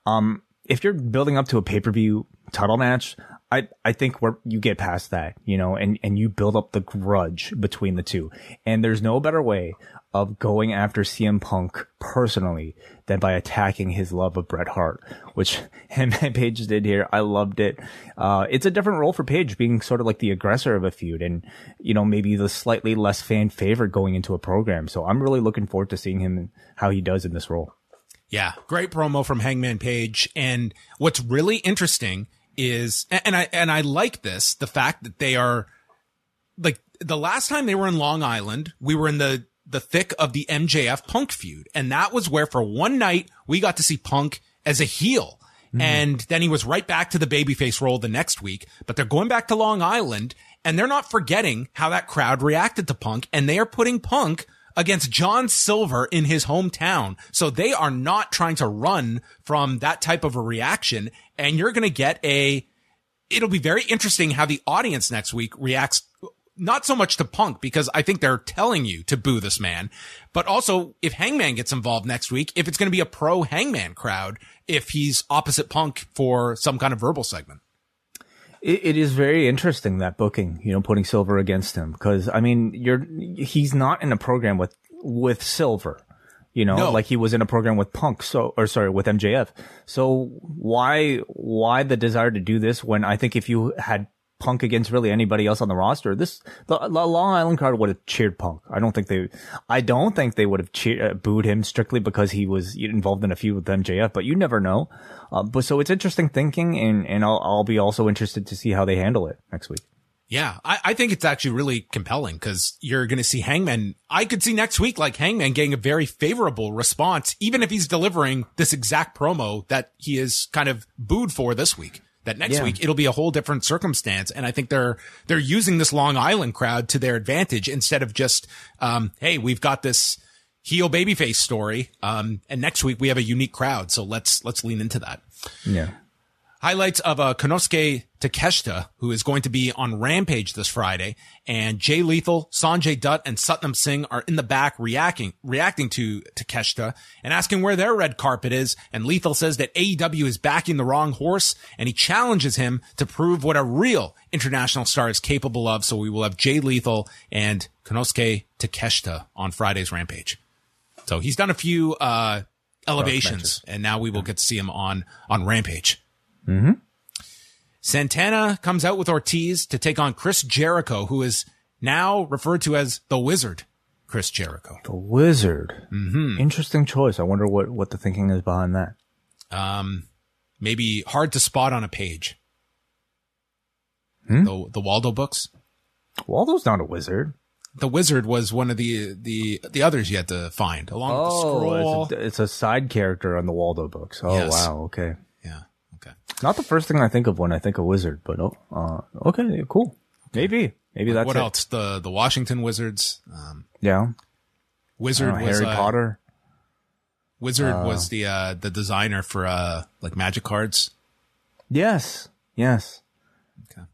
Um, if you're building up to a pay-per-view title match, I, I think where you get past that, you know, and, and you build up the grudge between the two. And there's no better way of going after CM Punk personally than by attacking his love of Bret Hart, which him and Page did here. I loved it. Uh, it's a different role for Page being sort of like the aggressor of a feud and, you know, maybe the slightly less fan favorite going into a program. So I'm really looking forward to seeing him how he does in this role. Yeah. Great promo from Hangman Page. And what's really interesting is, and I, and I like this, the fact that they are like the last time they were in Long Island, we were in the the thick of the MJF Punk feud. And that was where for one night we got to see Punk as a heel. Mm. And then he was right back to the babyface role the next week, but they're going back to Long Island and they're not forgetting how that crowd reacted to Punk and they are putting Punk against John Silver in his hometown. So they are not trying to run from that type of a reaction. And you're going to get a, it'll be very interesting how the audience next week reacts not so much to Punk because I think they're telling you to boo this man, but also if Hangman gets involved next week, if it's going to be a pro Hangman crowd, if he's opposite Punk for some kind of verbal segment. It, it is very interesting that booking, you know, putting Silver against him because I mean, you're he's not in a program with with Silver you know, no. like he was in a program with Punk, so or sorry, with MJF. So why why the desire to do this when I think if you had Punk against really anybody else on the roster. This the, the Long Island crowd would have cheered Punk. I don't think they, I don't think they would have cheered, uh, booed him strictly because he was involved in a feud with MJF. But you never know. Uh, but so it's interesting thinking, and and I'll I'll be also interested to see how they handle it next week. Yeah, I, I think it's actually really compelling because you're going to see Hangman. I could see next week like Hangman getting a very favorable response, even if he's delivering this exact promo that he is kind of booed for this week that next yeah. week it'll be a whole different circumstance. And I think they're, they're using this Long Island crowd to their advantage instead of just, um, Hey, we've got this heel babyface story. Um, and next week we have a unique crowd. So let's, let's lean into that. Yeah. Highlights of uh, Konosuke Takeshita, who is going to be on Rampage this Friday, and Jay Lethal, Sanjay Dutt, and Satnam Singh are in the back reacting reacting to Takeshita and asking where their red carpet is. And Lethal says that AEW is backing the wrong horse, and he challenges him to prove what a real international star is capable of. So we will have Jay Lethal and Konosuke Takeshita on Friday's Rampage. So he's done a few uh, elevations, and now we will get to see him on on Rampage. Mm-hmm. Santana comes out with Ortiz to take on Chris Jericho, who is now referred to as the Wizard. Chris Jericho. The Wizard. Mm-hmm. Interesting choice. I wonder what, what the thinking is behind that. Um, maybe hard to spot on a page. Hmm? The, the Waldo books. Waldo's not a wizard. The wizard was one of the the the others you had to find along with the scroll. it's, a, it's a side character on the Waldo books. Oh Yes. wow, okay. Not the first thing I think of when I think of wizard, but oh, uh, okay, cool. Maybe, maybe that's what it. else? The the Washington Wizards. Um, Yeah, Wizard know, was Harry uh, Potter. Wizard was the uh, the designer for uh, like magic cards. Yes, yes. Okay.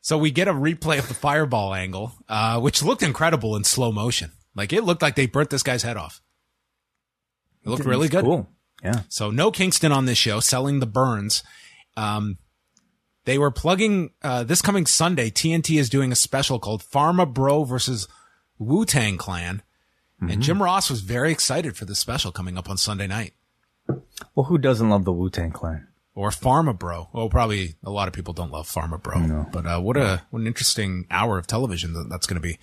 So we get a replay of the fireball angle, uh, which looked incredible in slow motion. Like it looked like they burnt this guy's head off. It looked really good. Cool. Yeah. So no Kingston on this show, selling the burns. Um, they were plugging uh, this coming Sunday. TNT is doing a special called Pharma Bro versus Wu Tang Clan, and Jim Ross was very excited for this special coming up on Sunday night. Well, who doesn't love the Wu Tang Clan? Or Pharma Bro. Well, probably a lot of people don't love Pharma Bro, but uh, what a what an interesting hour of television that, that's going to be.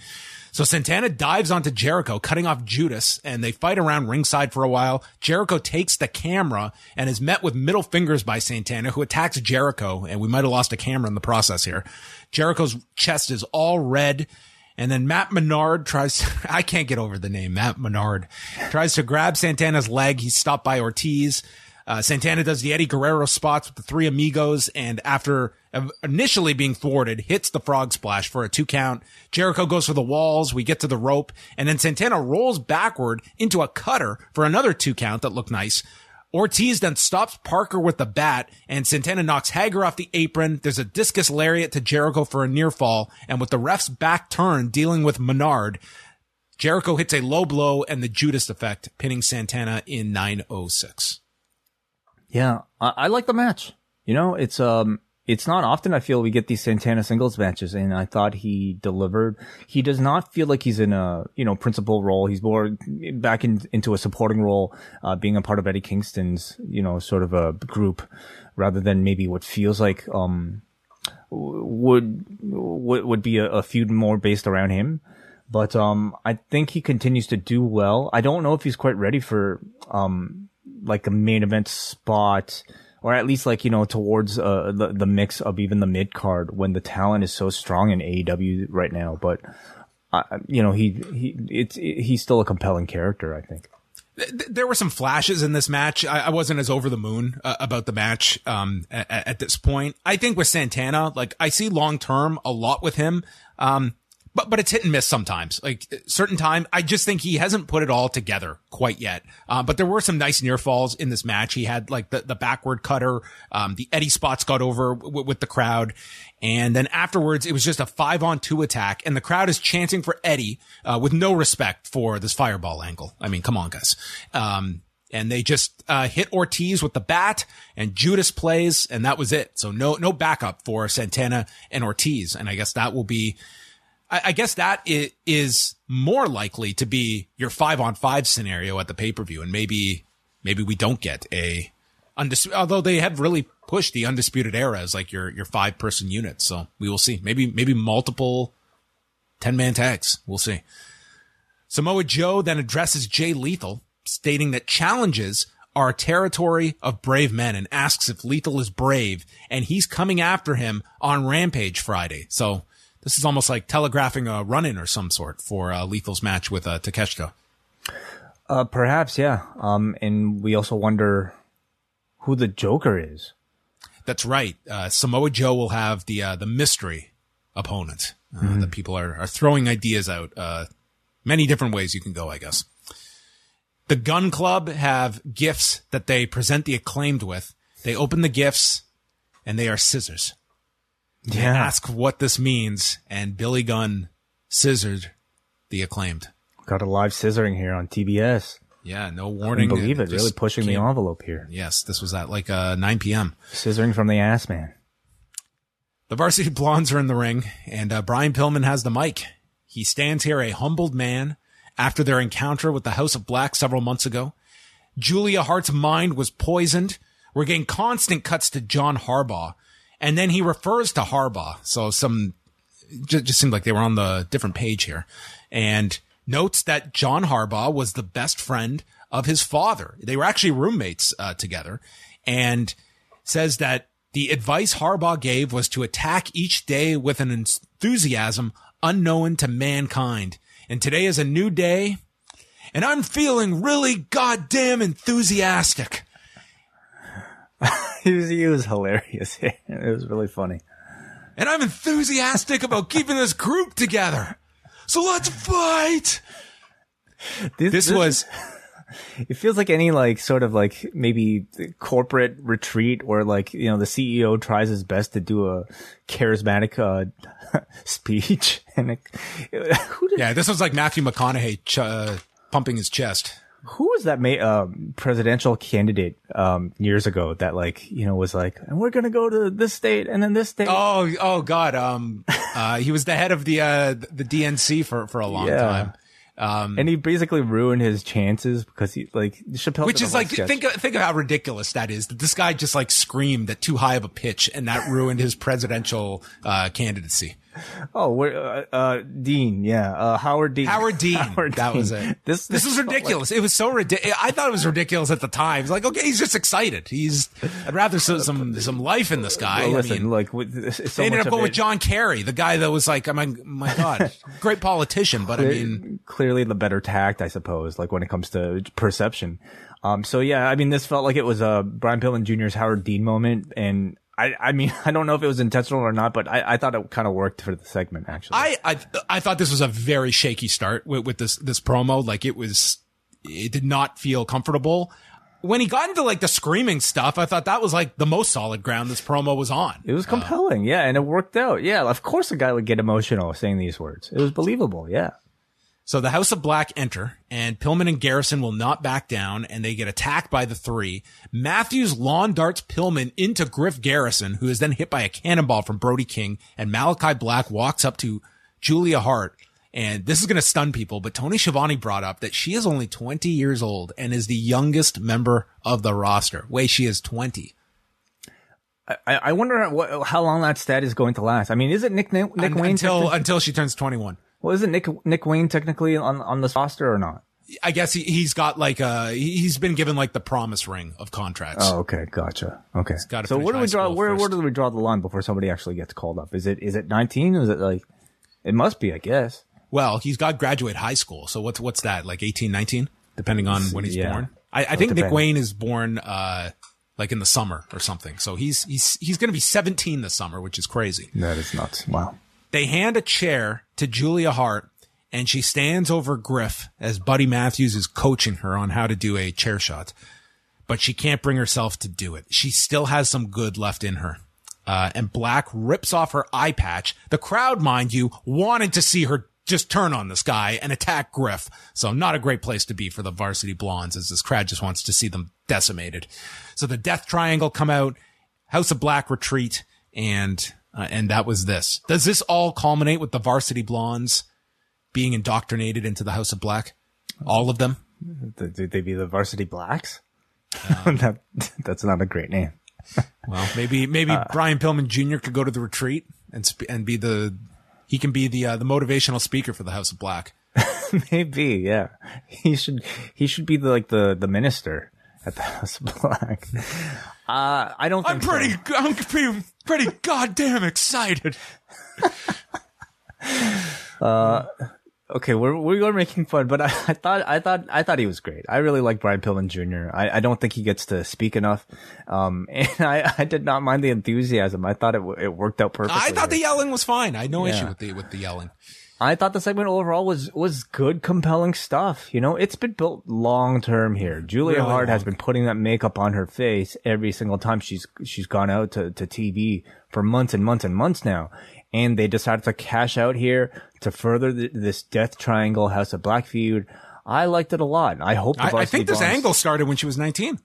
So Santana dives onto Jericho, cutting off Judas, and they fight around ringside for a while. Jericho takes the camera and is met with middle fingers by Santana, who attacks Jericho, and we might have lost a camera in the process here. Jericho's chest is all red. And then Matt Menard tries, I can't get over the name, Matt Menard, tries to grab Santana's leg. He's stopped by Ortiz. Uh, Santana does the Eddie Guerrero spots with the three amigos and after initially being thwarted, hits the frog splash for a two count. Jericho goes for the walls. We get to the rope and then Santana rolls backward into a cutter for another two count that looked nice. Ortiz then stops Parker with the bat and Santana knocks Hager off the apron. There's a discus lariat to Jericho for a near fall. And with the ref's back turn dealing with Menard, Jericho hits a low blow and the Judas effect, pinning Santana in 906. Yeah, I, I like the match. You know, it's um, it's not often I feel we get these Santana singles matches, and I thought he delivered. He does not feel like he's in a you know principal role. He's more back in, into a supporting role, uh, being a part of Eddie Kingston's you know sort of a group, rather than maybe what feels like um would would would be a, a feud more based around him. But um, I think he continues to do well. I don't know if he's quite ready for um like a main event spot or at least like you know towards uh the, the mix of even the mid card when the talent is so strong in AEW right now but uh, you know he he it's he's still a compelling character I think There were some flashes in this match. I, I wasn't as over the moon uh, about the match um, at, at this point. I think with Santana, like I see long term a lot with him. Um, but, but it's hit and miss sometimes. Like certain time, I just think he hasn't put it all together quite yet. Uh, but there were some nice near falls in this match. He had like the, the backward cutter. Um, the Eddie spots got over w- with the crowd. And then afterwards, it was just a five on two attack and the crowd is chanting for Eddie, uh, with no respect for this fireball angle. I mean, come on, guys. Um, and they just uh, hit Ortiz with the bat, and Judas plays, and that was it. So no no backup for Santana and Ortiz, and I guess that will be I, I guess that i- more likely to be your five on five scenario at the pay per view, and maybe maybe we don't get a undisputed. Although they have really pushed the undisputed era as like your your five person unit, so we will see. Maybe maybe multiple ten man tags. We'll see. Samoa Joe then addresses Jay Lethal, stating that challenges are a territory of brave men and asks if Lethal is brave, and he's coming after him on Rampage Friday. So this is almost like telegraphing a run-in or some sort for uh, Lethal's match with uh, Takeshita. uh perhaps yeah um and we also wonder who the Joker is That's right. Uh, Samoa Joe will have the uh, the mystery opponent. Uh, That people are are throwing ideas out. Uh, many different ways you can go, I guess. The Gunn Club have gifts that they present the acclaimed with. They open the gifts, and they are scissors. Yeah ask what this means, and Billy Gunn scissored the acclaimed. got a live scissoring here on TBS Yeah, no warning. believe it Just really pushing the envelope here Yes, this was at like uh, 9 p.m. scissoring from the ass man The Varsity Blonds are in the ring, and uh, Brian Pillman has the mic. He stands here a humbled man after their encounter with the House of Black several months ago. Julia Hart's mind was poisoned. We're getting constant cuts to John Harbaugh, and then he refers to Harbaugh. So some just, just seemed like they were on the different page here, and notes that John Harbaugh was the best friend of his father. They were actually roommates uh, together, and says that The advice Harbaugh gave was to attack each day with an enthusiasm unknown to mankind. And today is a new day, and I'm feeling really goddamn enthusiastic. he, was, he was hilarious. it was really funny. And I'm enthusiastic about keeping this group together. So let's fight. This, this, this was. It feels like any like sort of like maybe corporate retreat where like you know the CEO tries his best to do a charismatic uh, speech and it, yeah, this was like Matthew McConaughey ch- uh, pumping his chest who was that ma- uh, presidential candidate um, years ago that like you know was like and we're gonna go to this state and then this state oh oh god um uh, he was the head of the uh the dnc for for a long yeah. time um, and he basically ruined his chances because he like Chappelle. Which is like sketch. think of, think of how ridiculous that is. That this guy just like screamed at too high of a pitch, and that ruined his presidential uh, candidacy. Oh, we're, uh, uh, Dean, yeah, uh, Howard Dean. Howard Dean. Howard that Dean. was it. This, this, this was ridiculous. Like, it was so ridiculous. I thought it was ridiculous at the time. It's like, okay, he's just excited. He's, I'd rather see some, some life in this guy. Well, listen, I mean, like, with, so they ended up going with John Kerry, the guy that was like, I mean, my God, great politician, but I mean. Clearly the better tact, I suppose, like when it comes to perception. Um, so yeah, I mean, this felt like it was a Brian Pillman Jr.'s Howard Dean moment, and I, I mean, I don't know if it was intentional or not, but I, I thought it kind of worked for the segment, actually. I, I, I thought this was a very shaky start with, with this, this promo. Like it was, it did not feel comfortable. When he got into like the screaming stuff, I thought that was like the most solid ground this promo was on. It was compelling. Uh, yeah. And it worked out. Yeah. Of course a guy would get emotional saying these words. It was believable. Yeah. So the House of Black enter, and Pillman and Garrison will not back down, and they get attacked by the three. Matthews lawn darts Pillman into Griff Garrison, who is then hit by a cannonball from Brody King, and Malachi Black walks up to Julia Hart. And this is going to stun people, but Tony Schiavone brought up that she is only 20 years old and is the youngest member of the roster. Way she is 20. I, I wonder what, how long that stat is going to last. I mean, is it Nick Nick Wayne until until she turns 21? Well, isn't Nick Nick Wayne technically on on this roster or not? I guess he, he's got like a he's been given like the promise ring of contracts. Oh, okay, gotcha. Okay, so where do we draw where where do we draw the line before somebody actually gets called up? Is it is it nineteen? Is it like it must be? I guess. Well, he's got graduate high school, so what's what's that like 18, 19? depending on when he's yeah. born. I, I think Nick Wayne is born uh like in the summer or something. So he's he's he's going to be seventeen this summer, which is crazy. That is nuts. Wow. They hand a chair to Julia Hart and she stands over Griff as Buddy Matthews is coaching her on how to do a chair shot. But she can't bring herself to do it. She still has some good left in her. Uh, and Black rips off her eye patch. The crowd, mind you, wanted to see her just turn on this guy and attack Griff. So not a great place to be for the Varsity Blonds as this crowd just wants to see them decimated. So the death triangle come out, House of Black retreat, and uh, and that was this. Does this all culminate with the Varsity Blonds being indoctrinated into the House of Black? All of them? Did they be the varsity blacks? Um, that, that's not a great name. well, maybe maybe uh, Brian Pillman Jr. could go to the retreat and sp- and be the he can be the uh, the motivational speaker for the House of Black. maybe, yeah. He should he should be the, like the the minister the House of Black. Uh, I don't. I'm pretty. So. I'm pretty, pretty goddamn excited. uh, okay, we're we're making fun, but I, I, thought I thought I thought he was great. I really like Brian Pillman Jr. I, I don't think he gets to speak enough, um, and I, I did not mind the enthusiasm. I thought it it worked out perfectly. I thought the yelling was fine. I had no yeah. issue with the with the yelling. I thought the segment overall was was good, compelling stuff. You know, it's been built long term here. Julia really Hart long. has been putting that makeup on her face every single time she's she's gone out to, to TV for months and months and months now. And they decided to cash out here to further the, this Death Triangle House of Black feud. I liked it a lot. I hope. I, I, think this angle started when she was nineteen.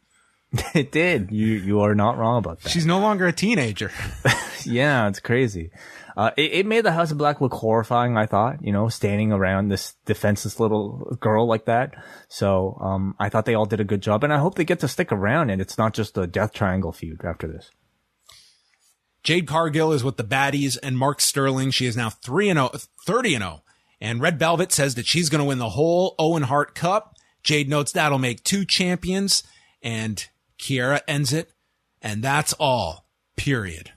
it did. You you are not wrong about that. She's no longer a teenager. yeah, it's crazy. Uh, it, it, made the House of Black look horrifying. I thought, you know, standing around this defenseless little girl like that. So, um, I thought they all did a good job, and I hope they get to stick around, and it's not just a Death Triangle feud after this. Jade Cargill is with the baddies, and Mark Sterling. She is now three and 0, 30 and 0. And Red Velvet says that she's going to win the whole Owen Hart Cup. Jade notes that'll make two champions, and Kiera ends it, and that's all period.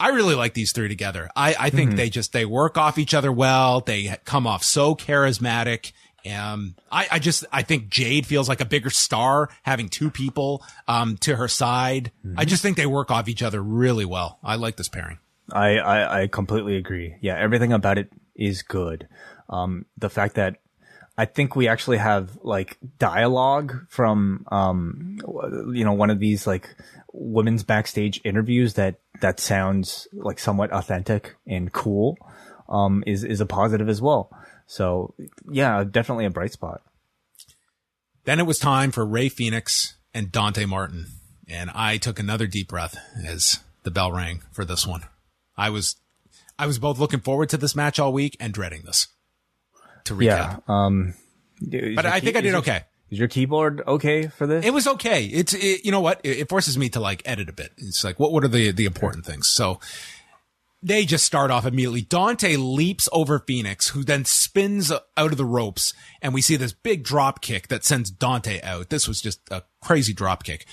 I really like these three together. I, I think they just, they work off each other well. They come off so charismatic. Um, I, I just, I think Jade feels like a bigger star having two people, um, to her side. I just think they work off each other really well. I like this pairing. I, I, I completely agree. Yeah, everything about it is good. Um, the fact that I think we actually have like dialogue from, um, you know, one of these like women's backstage interviews that, that sounds like somewhat authentic and cool, um, is, is a positive as well. So yeah, definitely a bright spot. Then it was time for Rey Fenix and Dante Martin. And I took another deep breath as the bell rang for this one. I was, I was both looking forward to this match all week and dreading this. To recap. Yeah. Um, but I think I did okay. Is your keyboard okay for this? It was okay. It's, it, you know what? It, it forces me to like edit a bit. It's like, what, what are the, the important things? So they just start off immediately. Dante leaps over Fenix, who then spins out of the ropes, and we see this big drop kick that sends Dante out. This was just a crazy drop kick.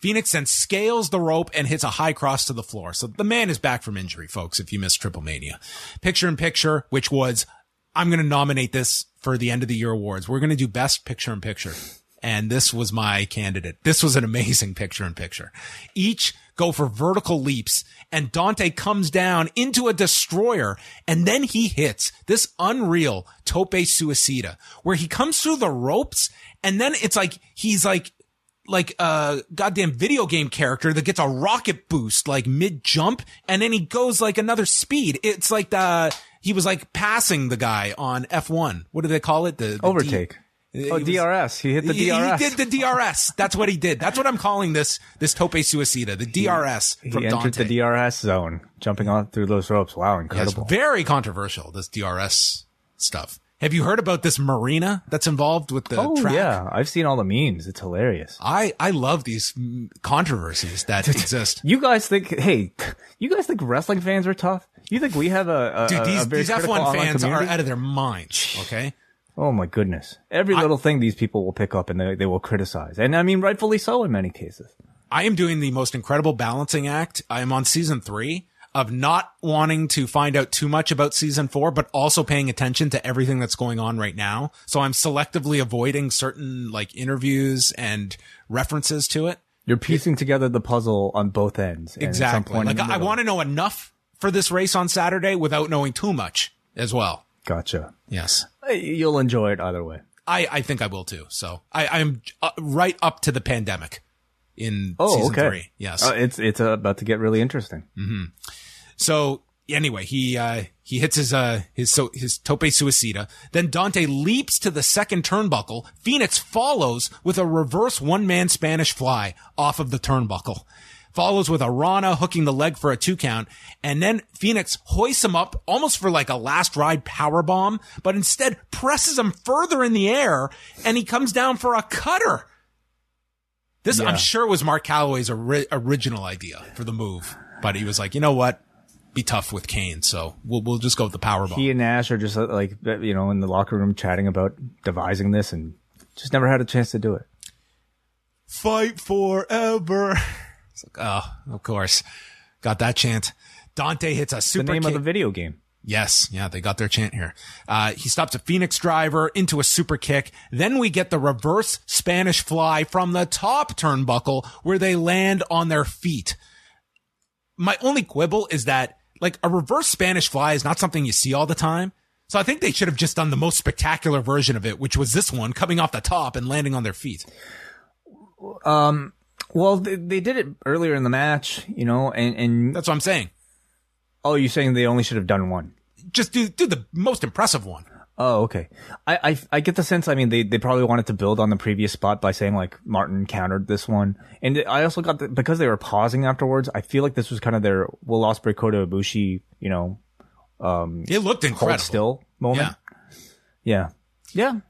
Fenix then scales the rope and hits a high cross to the floor. So the man is back from injury, folks, if you missed Triple Mania. Picture in picture, which was, I'm going to nominate this for the end of the year awards. We're going to do best picture in picture. And this was my candidate. This was an amazing picture in picture. Each go for vertical leaps and Dante comes down into a destroyer and then he hits this unreal tope suicida where he comes through the ropes and then it's like he's like like a goddamn video game character that gets a rocket boost like mid jump and then he goes like another speed. It's like the he was like passing the guy on F1. What do they call it? The, the D- Overtake. Oh, was- DRS. He hit the DRS. he did the DRS. That's what he did. That's what I'm calling this this tope suicida, the DRS He from entered Dante. the DRS zone, jumping on through those ropes. Wow, incredible. very controversial. This DRS stuff. Have you heard about this marina that's involved with the oh track? yeah, I've seen all the memes. It's hilarious. I I love these controversies that exist. You guys think? Hey, you guys think wrestling fans are tough? You think we have a, a Dude, these a these F1 online fans are out of their minds. Okay. Oh my goodness! Every little thing these people will pick up and they they will criticize, and I mean rightfully so in many cases. I am doing the most incredible balancing act. I am on season three of not wanting to find out too much about season four, but also paying attention to everything that's going on right now. So I'm selectively avoiding certain like interviews and references to it. You're piecing together the puzzle on both ends. and at some Exactly. Like I want to know enough for this race on Saturday without knowing too much as well. Gotcha. Yes. You'll enjoy it either way. I, I think I will too. So I, I'm uh, right up to the pandemic in Oh, season okay. three. Yes. Uh, it's it's uh, about to get really interesting. So anyway, he uh he hits his uh his so his tope suicida. Then Dante leaps to the second turnbuckle. Fenix follows with a reverse one man Spanish fly off of the turnbuckle. Follows with a Rana hooking the leg for a two count, and then Fenix hoists him up almost for like a last ride power bomb, but instead presses him further in the air, and he comes down for a cutter. This Yeah. I'm sure was Mark Calaway's ori- original idea for the move, but he was like, you know what, be tough with Kane, so we'll we'll just go with the power bomb. He and Nash are just uh, like you know in the locker room chatting about devising this, and just never had a chance to do it. Fight forever. It's like, oh, of course, got that chant. Dante hits a super. The super name kick. of the video game. Yes, yeah, they got their chant here. Uh, he stops a Fenix driver into a super kick. Then we get the reverse Spanish fly from the top turnbuckle where they land on their feet. My only quibble is that like a reverse Spanish fly is not something you see all the time. So I think they should have just done the most spectacular version of it, which was this one coming off the top and landing on their feet. Um, Well, they, they did it earlier in the match, you know, and and That's what I'm saying. oh, you're saying they only should have done one. Just do, do the most impressive one. Oh, okay. I, I I get the sense. I mean, they they probably wanted to build on the previous spot by saying like Martin countered this one, and I also got the, because they were pausing afterwards. I feel like this was kind of their Will Ospreay Kota Ibushi, you know, It looked hold incredible. still moment. Yeah. Yeah, yeah.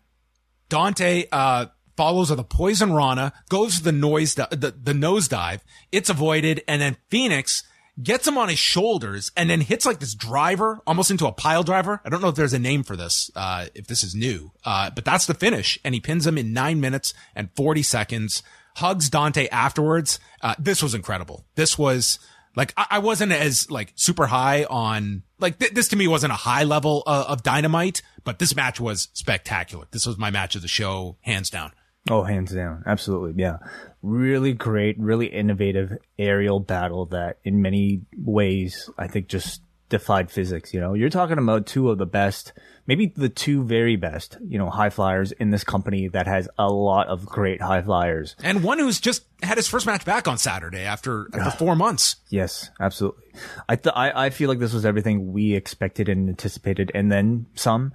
Dante uh, follows with a poison Rana, goes for the noise the, the nosedive. It's avoided, and then Fenix gets him on his shoulders and then hits like this driver almost into a pile driver. I don't know if there's a name for this, uh, if this is new, uh, but that's the finish. And he pins him in nine minutes and 40 seconds, hugs Dante afterwards. Uh, this was incredible. This was Like I, I wasn't as like super high on like th- this to me wasn't a high level uh, of dynamite, but this match was spectacular. This was my match of the show, hands down. Oh, hands down. Absolutely. Yeah. Really great, really innovative aerial battle that in many ways, I think just defied physics. You know, you're talking about two of the best, maybe the two very best, you know, high flyers in this company that has a lot of great high flyers. And one who's just had his first match back on Saturday after, after four months. Yes, absolutely. I, th- I I feel like this was everything we expected and anticipated, and then some.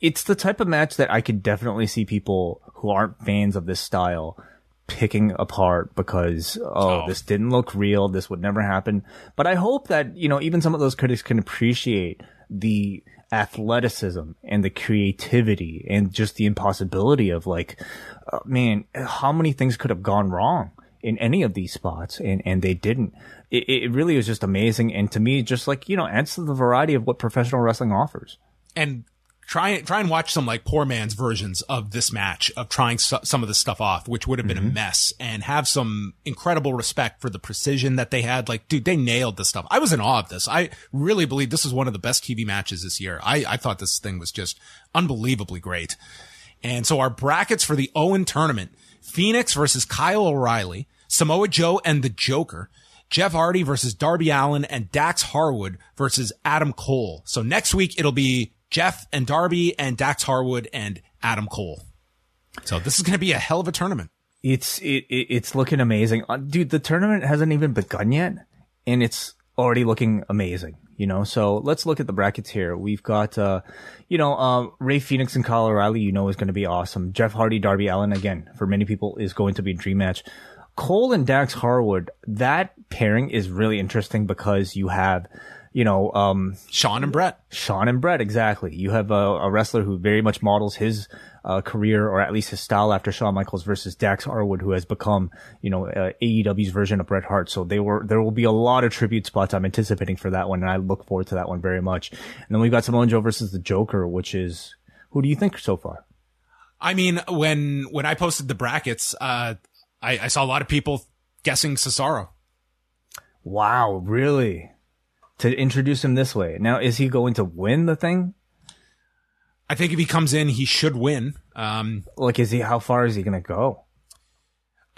It's the type of match that I could definitely see people who aren't fans of this style picking apart because oh, Oh. this didn't look real, this would never happen. But I hope that you know even some of those critics can appreciate the athleticism and the creativity and just the impossibility of like, uh, man, how many things could have gone wrong in any of these spots and, and they didn't. It, it really was just amazing. And to me, just like, you know, adds to the variety of what professional wrestling offers. and try and try and watch some like poor man's versions of this match of trying so, some of this stuff off, which would have been a mm-hmm. mess, and have some incredible respect for the precision that they had. Like, dude, they nailed this stuff. I was in awe of this. I really believe this is one of the best TV matches this year. I I thought this thing was just unbelievably great. And so our brackets for the Owen tournament: Fenix versus Kyle O'Reilly, Samoa Joe and the Joker. Jeff Hardy versus Darby Allin and Dax Harwood versus Adam Cole. So next week it'll be Jeff and Darby and Dax Harwood and Adam Cole. So this is going to be a hell of a tournament. It's, it, it it's looking amazing. Uh, dude, the tournament hasn't even begun yet and it's already looking amazing. You know, so let's look at the brackets here. We've got, uh, you know, uh, Rey Fenix and Kyle O'Reilly, you know, is going to be awesome. Jeff Hardy, Darby Allin, again, for many people is going to be a dream match. Cole and Dax Harwood, that pairing is really interesting because you have, you know, um, Shawn and Bret. Shawn and Bret, exactly. You have a, a wrestler who very much models his uh, career, or at least his style, after Shawn Michaels versus Dax Harwood, who has become, you know, uh, AEW's version of Bret Hart. So they were there will be a lot of tribute spots I'm anticipating for that one, and I look forward to that one very much. And then we've got Samoa Joe versus the Joker, which is who do you think so far? I mean, when when I posted the brackets, uh, I, I saw a lot of people guessing Cesaro. Wow, really? To introduce him this way. Now, is he going to win the thing? I think if he comes in, he should win. Um, Like, is he? How far is he going to go?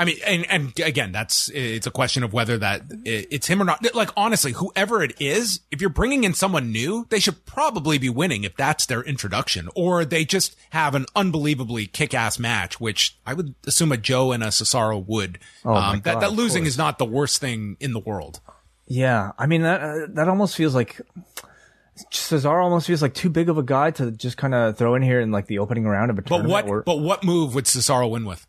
I mean, and, and again, that's, it's a question of whether that it's him or not. Like, honestly, whoever it is, if you're bringing in someone new, they should probably be winning if that's their introduction, or they just have an unbelievably kick-ass match, which I would assume a Joe and a Cesaro would. Um, Oh that, God, that of losing is not the worst thing in the world. Yeah, I mean that uh, that almost feels like Cesaro almost feels like too big of a guy to just kind of throw in here in like the opening round of a But tournament. what, where- but what move would Cesaro win with?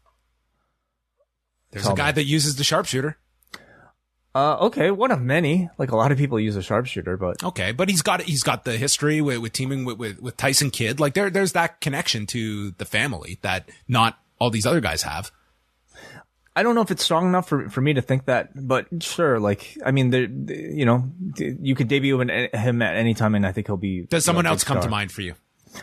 There's Tell a guy me. that uses the sharpshooter. uh, okay, one of many. Like a lot of people use a sharpshooter, but Okay, but he's got he's got the history with, with teaming with, with with Tyson Kidd. Like there there's that connection to the family that not all these other guys have. I don't know if it's strong enough for for me to think that. But sure, like I mean, there, you know, you could debut him, him at any time, and I think he'll be. Does someone know, else come to mind for you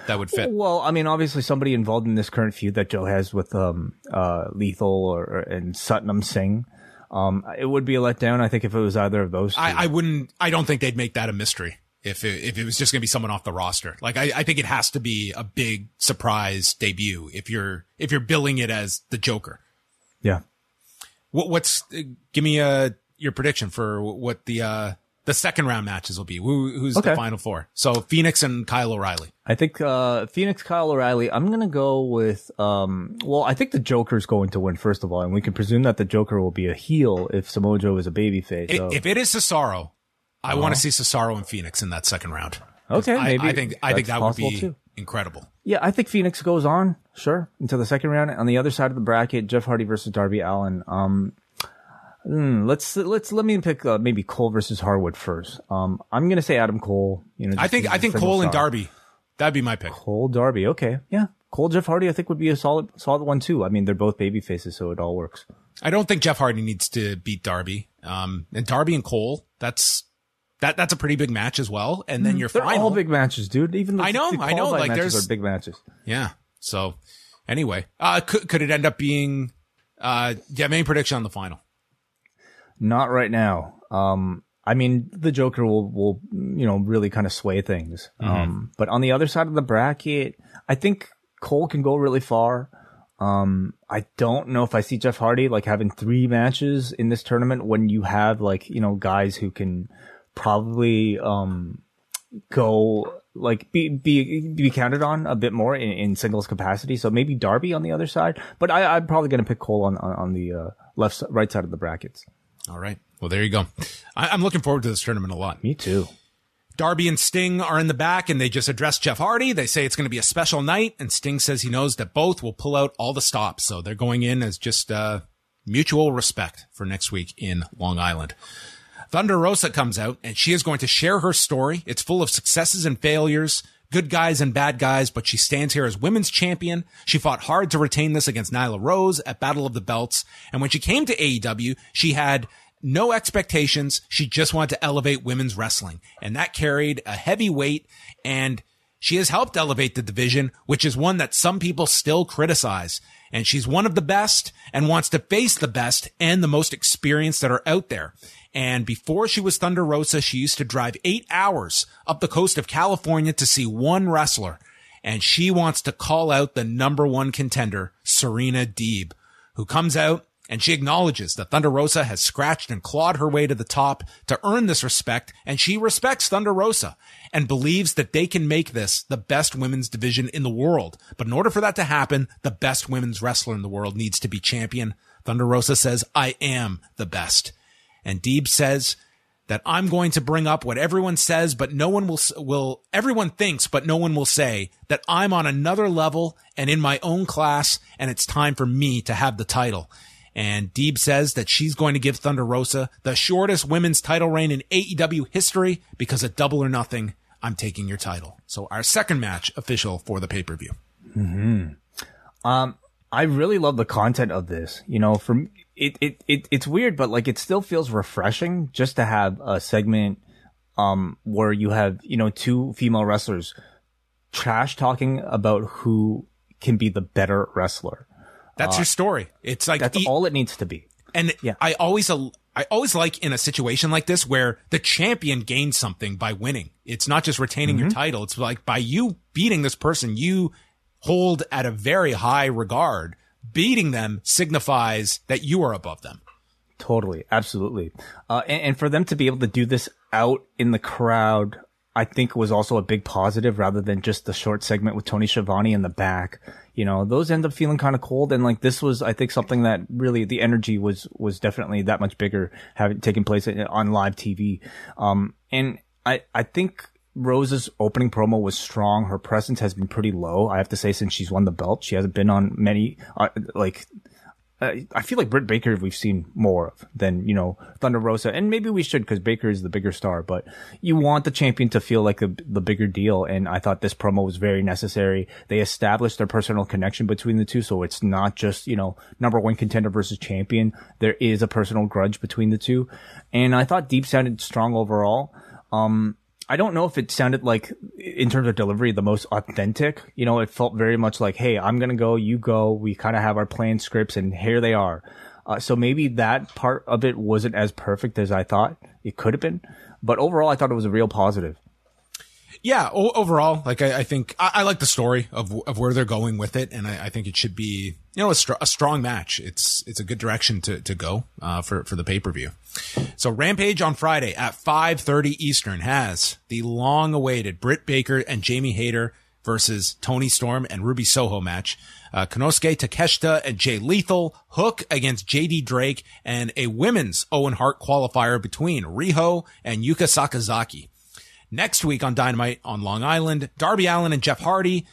that would fit? Well, I mean, obviously somebody involved in this current feud that Joe has with um uh Lethal or, or and Satnam Singh. Um, it would be a letdown. I think if it was either of those. Two. I, I wouldn't. I don't think they'd make that a mystery if it, if it was just going to be someone off the roster. Like I, I think it has to be a big surprise debut if you're if you're billing it as the Joker. yeah. What what's uh, give me uh your prediction for what the uh the second round matches will be? Who, who's Okay. the final four? So Fenix and Kyle O'Reilly. I think uh, Fenix Kyle O'Reilly. I'm gonna go with. Um, well, I think the Joker's going to win first of all, and we can presume that the Joker will be a heel if Samoa Joe is a babyface. I- So. If it is Cesaro, I want to see Cesaro and Fenix in that second round. okay, I, maybe I think I think that would be too. Incredible. Yeah, I think Fenix goes on, sure, until the second round. On the other side of the bracket, Jeff Hardy versus Darby Allin. Um, hmm, let's let's let me pick uh, maybe Cole versus Harwood first. Um, I'm gonna say Adam Cole. You know, I think I think Cole and. Darby, that'd be my pick. Cole Darby. Okay, yeah, Cole Jeff Hardy. I think would be a solid solid one too. I mean, they're both baby faces, so it all works. I don't think Jeff Hardy needs to beat Darby. Um, and Darby and Cole, that's that that's a pretty big match as well. And then your They're final, all big matches, dude. Even the, I know, the I know, like, matches there's- are big matches. yeah. So anyway, uh, could could it end up being? Uh, do you have any prediction on the final? Not right now. Um, I mean, the Joker will, will, you know, really kind of sway things. Um, but on the other side of the bracket, I think Cole can go really far. Um, I don't know if I see Jeff Hardy like having three matches in this tournament when you have like, you know, guys who can probably, um, go like be be be counted on a bit more in, in singles capacity. So maybe Darby on the other side, but I, I'm probably going to pick Cole on on, on the uh, left right side of the brackets. All right. Well, there you go. I, I'm looking forward to this tournament a lot. Me too. Darby and Sting are in the back and they just address Jeff Hardy. They say it's going to be a special night and Sting says he knows that both will pull out all the stops. So they're going in as just, uh, mutual respect for next week in Long Island. Thunder Rosa comes out and she is going to share her story. It's full of successes and failures, good guys and bad guys, but she stands here as women's champion. She fought hard to retain this against Nyla Rose at Battle of the Belts. And when she came to AEW, she had no expectations. She just wanted to elevate women's wrestling and that carried a heavy weight and she has helped elevate the division, which is one that some people still criticize. And she's one of the best and wants to face the best and the most experienced that are out there. And before she was Thunder Rosa, she used to drive eight hours up the coast of California to see one wrestler. And she wants to call out the number one contender, Serena Deeb, who comes out and she acknowledges that Thunder Rosa has scratched and clawed her way to the top to earn this respect, and she respects Thunder Rosa and believes that they can make this the best women's division in the world. But in order for that to happen, the best women's wrestler in the world needs to be champion. Thunder Rosa says, I am the best. And Deeb says that I'm going to bring up what everyone says, but no one will, will, everyone thinks, but no one will say that I'm on another level and in my own class, and it's time for me to have the title. And Deeb says that she's going to give Thunder Rosa the shortest women's title reign in AEW history because at double or nothing, I'm taking your title. So our second match official for the pay-per-view. Hmm. Um, I really love the content of this. You know, from it, it, it, it's weird, but like it still feels refreshing just to have a segment, um, where you have, you know, two female wrestlers trash talking about who can be the better wrestler. That's your story. It's like That's e- all it needs to be. And Yeah. I always, I always like in a situation like this where the champion gains something by winning. It's not just retaining your title. It's like by you beating this person, you hold at a very high regard. Beating them signifies that you are above them. Totally, absolutely. Uh, and, and for them to be able to do this out in the crowd, I think was also a big positive rather than just the short segment with Tony Schiavone in the back. You know, those end up feeling kind of cold. And like this was, I think something that really the energy was, was definitely that much bigger having taken place on live TV. Um, and I, I think Rose's opening promo was strong. Her presence has been pretty low. I have to say, since she's won the belt, she hasn't been on many, uh, like, uh, I feel like Britt Baker we've seen more of than you know Thunder Rosa, and maybe we should because Baker is the bigger star. But you want the champion to feel like a, the bigger deal, and I thought this promo was very necessary. They established their personal connection between the two, so it's not just you know number one contender versus champion. There is a personal grudge between the two, and I thought Deeb sounded strong overall. Um, I don't know if it sounded like, in terms of delivery, the most authentic. You know, it felt very much like, hey, I'm going to go, you go. We kind of have our planned scripts and here they are. Uh, so maybe that part of it wasn't as perfect as I thought it could have been. But overall, I thought it was a real positive. Yeah, o- overall, like I, I think I, I like the story of of where they're going with it, and I, I think it should be you know a, str- a strong match. It's it's a good direction to to go uh, for for the pay per view. So Rampage on Friday at five thirty Eastern has the long awaited Britt Baker and Jamie Hayter versus Toni Storm and Ruby Soho match. Uh, Konosuke Takeshita and Jay Lethal, Hook against JD Drake, and a women's Owen Hart qualifier between Riho and Yuka Sakazaki. Next week on Dynamite on Long Island, Darby Allin and Jeff Hardy,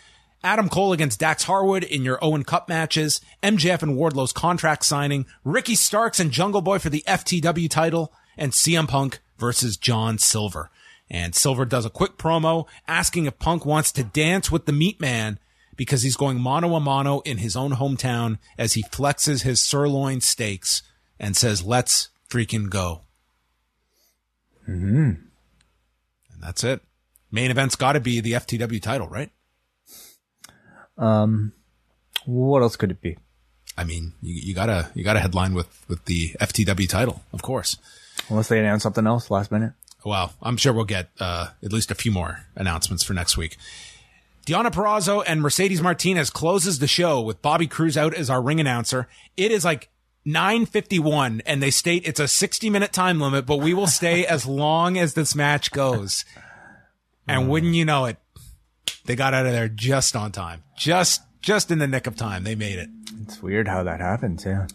Adam Cole against Dax Harwood in your Owen Cup matches, MJF and Wardlow's contract signing, Ricky Starks and Jungle Boy for the FTW title, and CM Punk versus John Silver. And Silver does a quick promo asking if Punk wants to dance with the Meat Man because he's going mano a mano in his own hometown as he flexes his sirloin steaks and says, let's freaking go. And that's it. Main event's got to be the FTW title, right? Um, what else could it be? I mean, you, you gotta you gotta headline with with the FTW title, of course. Unless they announce something else last minute. Well, I'm sure we'll get uh, at least a few more announcements for next week. Deonna Purrazzo and Mercedes Martinez closes the show with Bobby Cruz out as our ring announcer. It is like 951 and they state it's a 60 minute time limit, but we will stay as long as this match goes. And wouldn't you know it, they got out of there just on time. Just, just in the nick of time. They made it. It's weird how that happens. Yeah.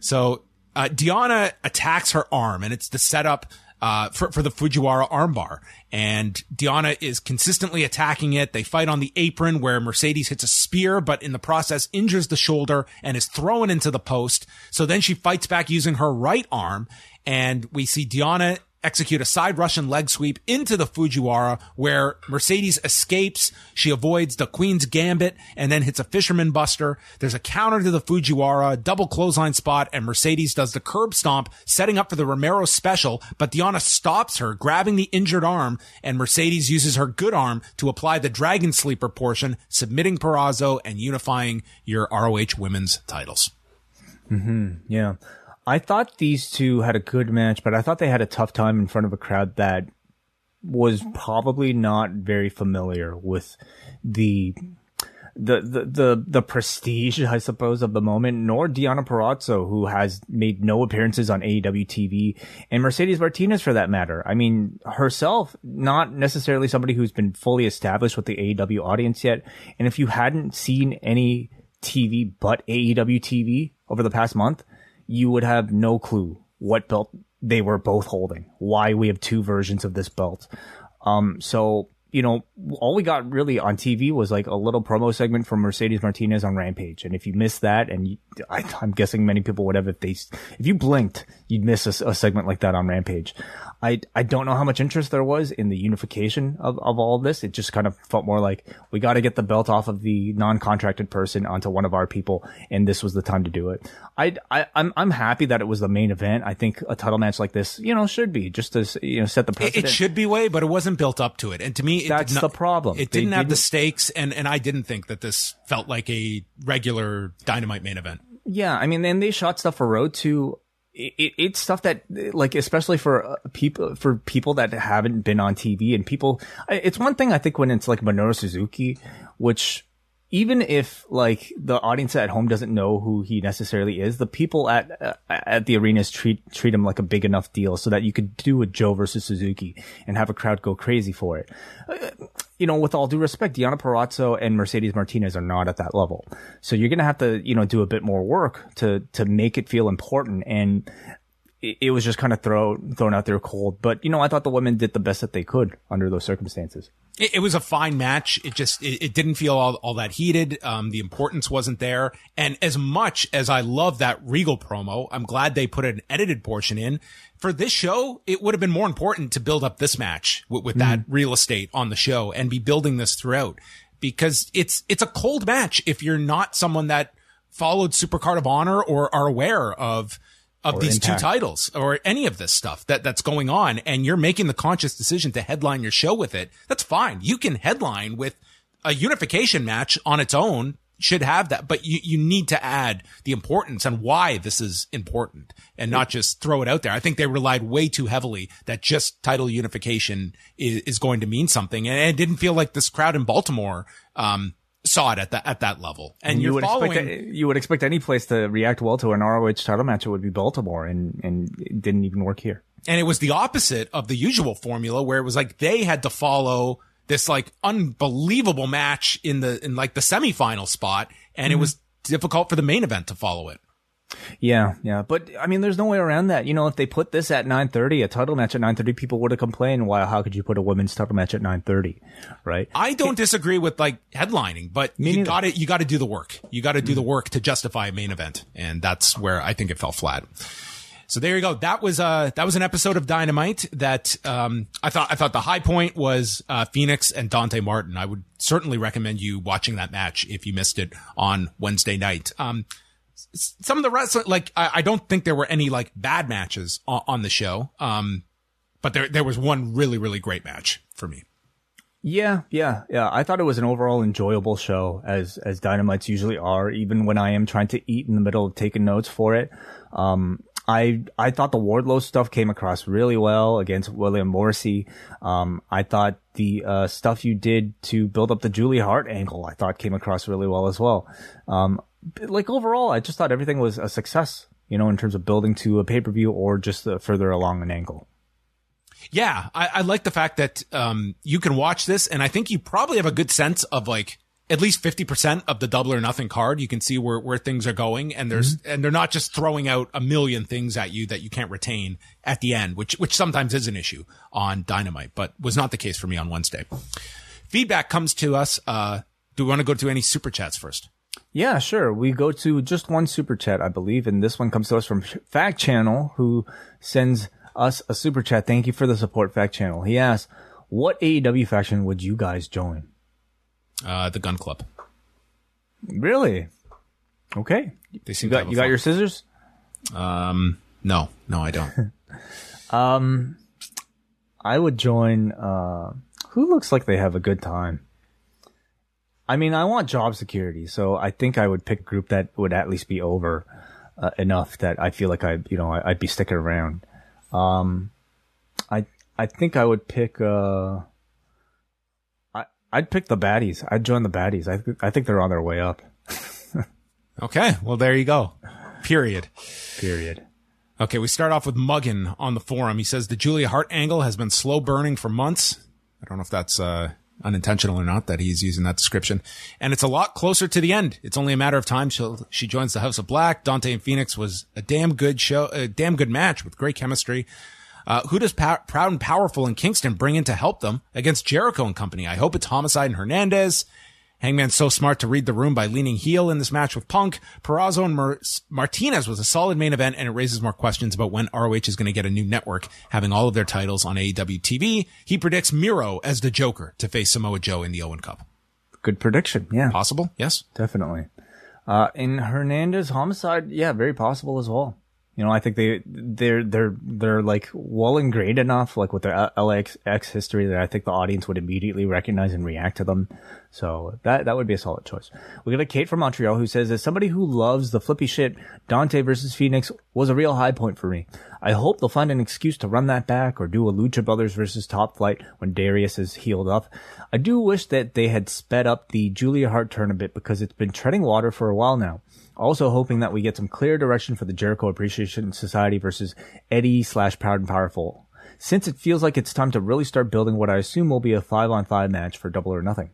So, uh, Deonna attacks her arm and it's the setup, uh, for, for the Fujiwara armbar. And Deonna is consistently attacking it. They fight on the apron where Mercedes hits a spear, but in the process injures the shoulder and is thrown into the post. So then she fights back using her right arm. And we see Deonna execute a side Russian leg sweep into the Fujiwara where Mercedes escapes. She avoids the Queen's Gambit and then hits a fisherman buster. There's a counter to the Fujiwara, double clothesline spot, and Mercedes does the curb stomp, setting up for the Romero special, but Deonna stops her, grabbing the injured arm, and Mercedes uses her good arm to apply the Dragon Sleeper portion, submitting Purrazzo and unifying your ROH women's titles. Hmm. Yeah. I thought these two had a good match, but I thought they had a tough time in front of a crowd that was probably not very familiar with the the the the, the prestige, I suppose, of the moment, nor Deonna Purrazzo, who has made no appearances on AEW TV, and Mercedes Martinez for that matter. I mean, herself, not necessarily somebody who's been fully established with the AEW audience yet. And if you hadn't seen any TV but AEW TV over the past month, you would have no clue what belt they were both holding, why we have two versions of this belt. Um, so, you know, all we got really on TV was like a little promo segment from Mercedes Martinez on Rampage. And if you missed that, and you, I, I'm guessing many people would have, if they, if you blinked, you'd miss a, a segment like that on Rampage. I, I don't know how much interest there was in the unification of, of all of this. It just kind of felt more like we got to get the belt off of the non-contracted person onto one of our people. And this was the time to do it. I, I, I'm, I'm happy that it was the main event. I think a title match like this, you know, should be just to, you know, set the It, precedent. it should be way, but it wasn't built up to it. And to me, it That's not, the problem. It They didn't have the didn't- stakes, and and I didn't think that this felt like a regular Dynamite main event. Yeah, I mean, and they shot stuff for Road to. It, it, it's stuff that, like, especially for uh, people for people that haven't been on TV and people. It's one thing I think when it's like Minoru Suzuki, which even if like the audience at home doesn't know who he necessarily is, the people at uh, at the arenas treat treat him like a big enough deal so that you could do a Joe versus Suzuki and have a crowd go crazy for it you know, with all due respect, Deonna Purrazzo and Mercedes Martinez are not at that level. So you're going to have to, you know, do a bit more work to, to make it feel important. And it, was just kind of throw, thrown out there cold. But, you know, I thought the women did the best that they could under those circumstances. It, it was a fine match. It just it, it didn't feel all, all that heated. Um, the importance wasn't there. And as much as I love that Regal promo, I'm glad they put an edited portion in. For this show, it would have been more important to build up this match with, with that real estate on the show and be building this throughout because it's it's a cold match if you're not someone that followed Supercard of Honor or are aware of of these Impact. two titles or any of this stuff that that's going on and you're making the conscious decision to headline your show with it that's fine you can headline with a unification match on its own should have that but you you need to add the importance and why this is important and not just throw it out there i think they relied way too heavily that just title unification is, is going to mean something and it didn't feel like this crowd in baltimore um saw it at that at that level and, you you're would following expect you would expect any place to react well to an ROH title match. It would be Baltimore, and and it didn't even work here. And it was the opposite of the usual formula where it was like they had to follow this like unbelievable match in the, in like the semifinal spot. And it mm-hmm. was difficult for the main event to follow it. Yeah, yeah, but I mean, there's no way around that. You know, if they put this at 9:30, a title match at 9:30, people would have complained. Why? How could you put a women's title match at 9:30? Right? I don't disagree with like headlining, but you got to you got to do the work. You got to do the work to justify a main event, and that's where I think it fell flat. So there you go. That was uh that was an episode of Dynamite that um I thought I thought the high point was uh Fenix and Dante Martin. I would certainly recommend you watching that match if you missed it on Wednesday night. Um some of the rest like I, I don't think there were any like bad matches on, on the show. Um but there there was one really really great match for me. Yeah, yeah, yeah. I thought it was an overall enjoyable show, as as Dynamites usually are. Even when I am trying to eat in the middle of taking notes for it, um, I I thought the Wardlow stuff came across really well against William Morrissey. Um, I thought the uh, stuff you did to build up the Julia Hart angle, I thought came across really well as well. Um, like overall, I just thought everything was a success. You know, in terms of building to a pay per view or just uh, further along an angle. Yeah, I, I like the fact that um, you can watch this, and I think you probably have a good sense of like at least 50% of the double or nothing card. You can see where, where things are going and there's, mm-hmm. and they're not just throwing out a million things at you that you can't retain at the end, which, which sometimes is an issue on dynamite, but was not the case for me on Wednesday. Feedback comes to us. Uh, do we want to go to any super chats first? Yeah, sure. We go to just one super chat, I believe, and this one comes to us from Fact Channel, who sends us a super chat. Thank you for the support, Fact Channel. He asks, "What AEW faction would you guys join?" Uh, the Gunn Club. Really? Okay. They seem you got you got your scissors. Um, no, no, I don't. um, I would join. Uh, who looks like they have a good time? I mean, I want job security, so I think I would pick a group that would at least be over uh, enough that I feel like I, you know, I, would be sticking around. Um, I I think I would pick. Uh, I'd pick the baddies. I'd join the baddies. I th- I think they're on their way up. okay, well there you go. Period. Period. Okay, we start off with Muggin on the forum. He says the Julia Hart angle has been slow burning for months. I don't know if that's uh, unintentional or not that he's using that description. And it's a lot closer to the end. It's only a matter of time. she she joins the House of Black. Dante and Fenix was a damn good show, a damn good match with great chemistry. Uh, who does Proud and Powerful in Kingston bring in to help them against Jericho and company? I hope it's Homicide and Hernandez. Hangman's so smart to read the room by leaning heel in this match with Punk. Purrazzo and Mar- Martinez was a solid main event, and it raises more questions about when ROH is going to get a new network having all of their titles on AEW TV. He predicts Miro as the Joker to face Samoa Joe in the Owen Cup. Good prediction. Yeah. Possible. Yes. Definitely. Uh, in Hernandez homicide, yeah, very possible as well. You know, I think they they're they're they're like well ingrained enough, like with their LAX history, that I think the audience would immediately recognize and react to them. So that that would be a solid choice. We got a Kate from Montreal who says, as somebody who loves the flippy shit, Dante versus Fenix was a real high point for me. I hope they'll find an excuse to run that back or do a Lucha Brothers versus Top Flight when Darius is healed up. I do wish that they had sped up the Julia Hart turn a bit because it's been treading water for a while now. Also hoping that we get some clear direction for the Jericho Appreciation Society versus Eddie slash Proud and Powerful. Since it feels like it's time to really start building what I assume will be a five on five match for double or nothing.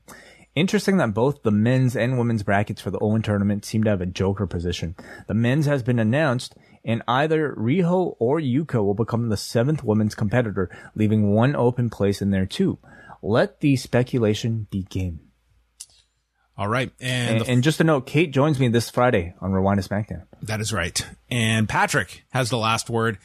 Interesting that both the men's and women's brackets for the Owen tournament seem to have a joker position. The men's has been announced and either Riho or Yuka will become the seventh women's competitor, leaving one open place in there too. Let the speculation begin. All right. And, and, and, just a note, Kate joins me this Friday on Rewind to SmackDown. That is right. And Patrick has the last word.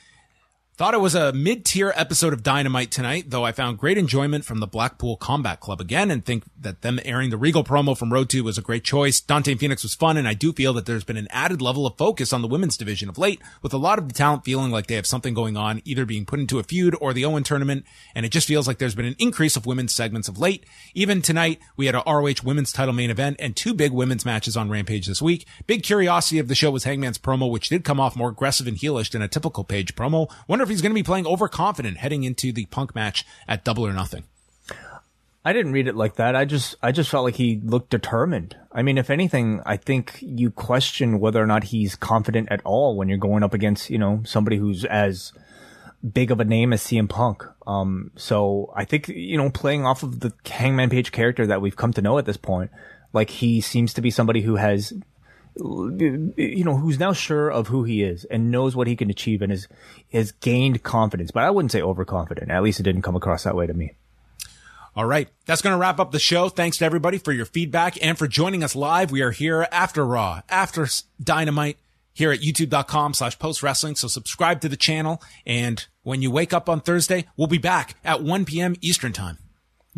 Thought it was a mid-tier episode of Dynamite tonight, though I found great enjoyment from the Blackpool Combat Club again and think that them airing the Regal promo from Road 2 was a great choice. Dante Fenix was fun and I do feel that there's been an added level of focus on the women's division of late with a lot of the talent feeling like they have something going on, either being put into a feud or the Owen tournament. And it just feels like there's been an increase of women's segments of late. Even tonight, we had a ROH women's title main event and two big women's matches on Rampage this week. Big curiosity of the show was Hangman's promo, which did come off more aggressive and heelish than a typical page promo. Wonder if he's going to be playing overconfident heading into the Punk match at Double or Nothing. I didn't read it like that. I just I just felt like he looked determined. I mean, if anything, I think you question whether or not he's confident at all when you're going up against, you know, somebody who's as big of a name as CM Punk. Um, so I think, you know, playing off of the Hangman Page character that we've come to know at this point, like he seems to be somebody who has you know, who's now sure of who he is and knows what he can achieve and has has gained confidence. But I wouldn't say overconfident. At least it didn't come across that way to me. All right. That's going to wrap up the show. Thanks to everybody for your feedback and for joining us live. We are here after Raw, after Dynamite here at youtube.com slash post wrestling. So subscribe to the channel. And when you wake up on Thursday, we'll be back at 1 p.m. Eastern time.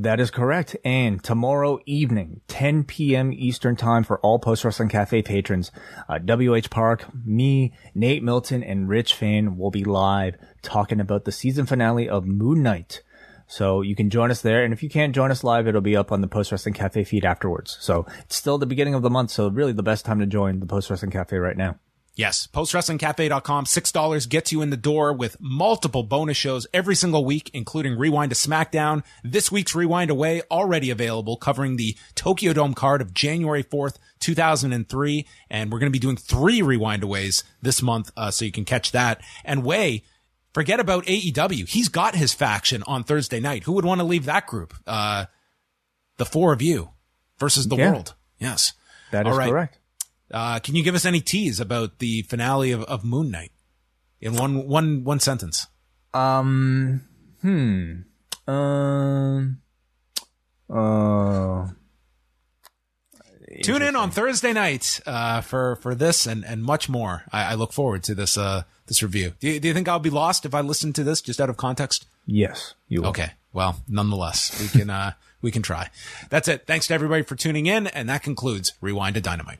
That is correct. And tomorrow evening, 10 p.m. Eastern time for all Post Wrestling Cafe patrons, uh, WH Park, me, Nate Milton, and Rich Fann will be live talking about the season finale of Moon Knight. So you can join us there. And if you can't join us live, it'll be up on the Post Wrestling Cafe feed afterwards. So it's still the beginning of the month. So really the best time to join the Post Wrestling Cafe right now. Yes, postwrestlingcafe.com, $6 gets you in the door with multiple bonus shows every single week, including Rewind to SmackDown. This week's Rewind Away already available, covering the Tokyo Dome card of January 4th, 2003. And we're going to be doing three Rewind Aways this month, uh, so you can catch that. And Wai, forget about AEW. He's got his faction on Thursday night. Who would want to leave that group? Uh, the four of you versus the Yeah. world. Yes. That is All right. correct. Uh, can you give us any tease about the finale of, of Moon Knight in one one one sentence? Um, hmm. Um, uh, Tune in on Thursday night uh, for for this and, and much more. I, I look forward to this uh, this review. Do you, do you think I'll be lost if I listen to this just out of context? yes, you will. Okay. Well, nonetheless, we can uh, we can try. That's it. Thanks to everybody for tuning in, and that concludes Rewind-A-Dynamite.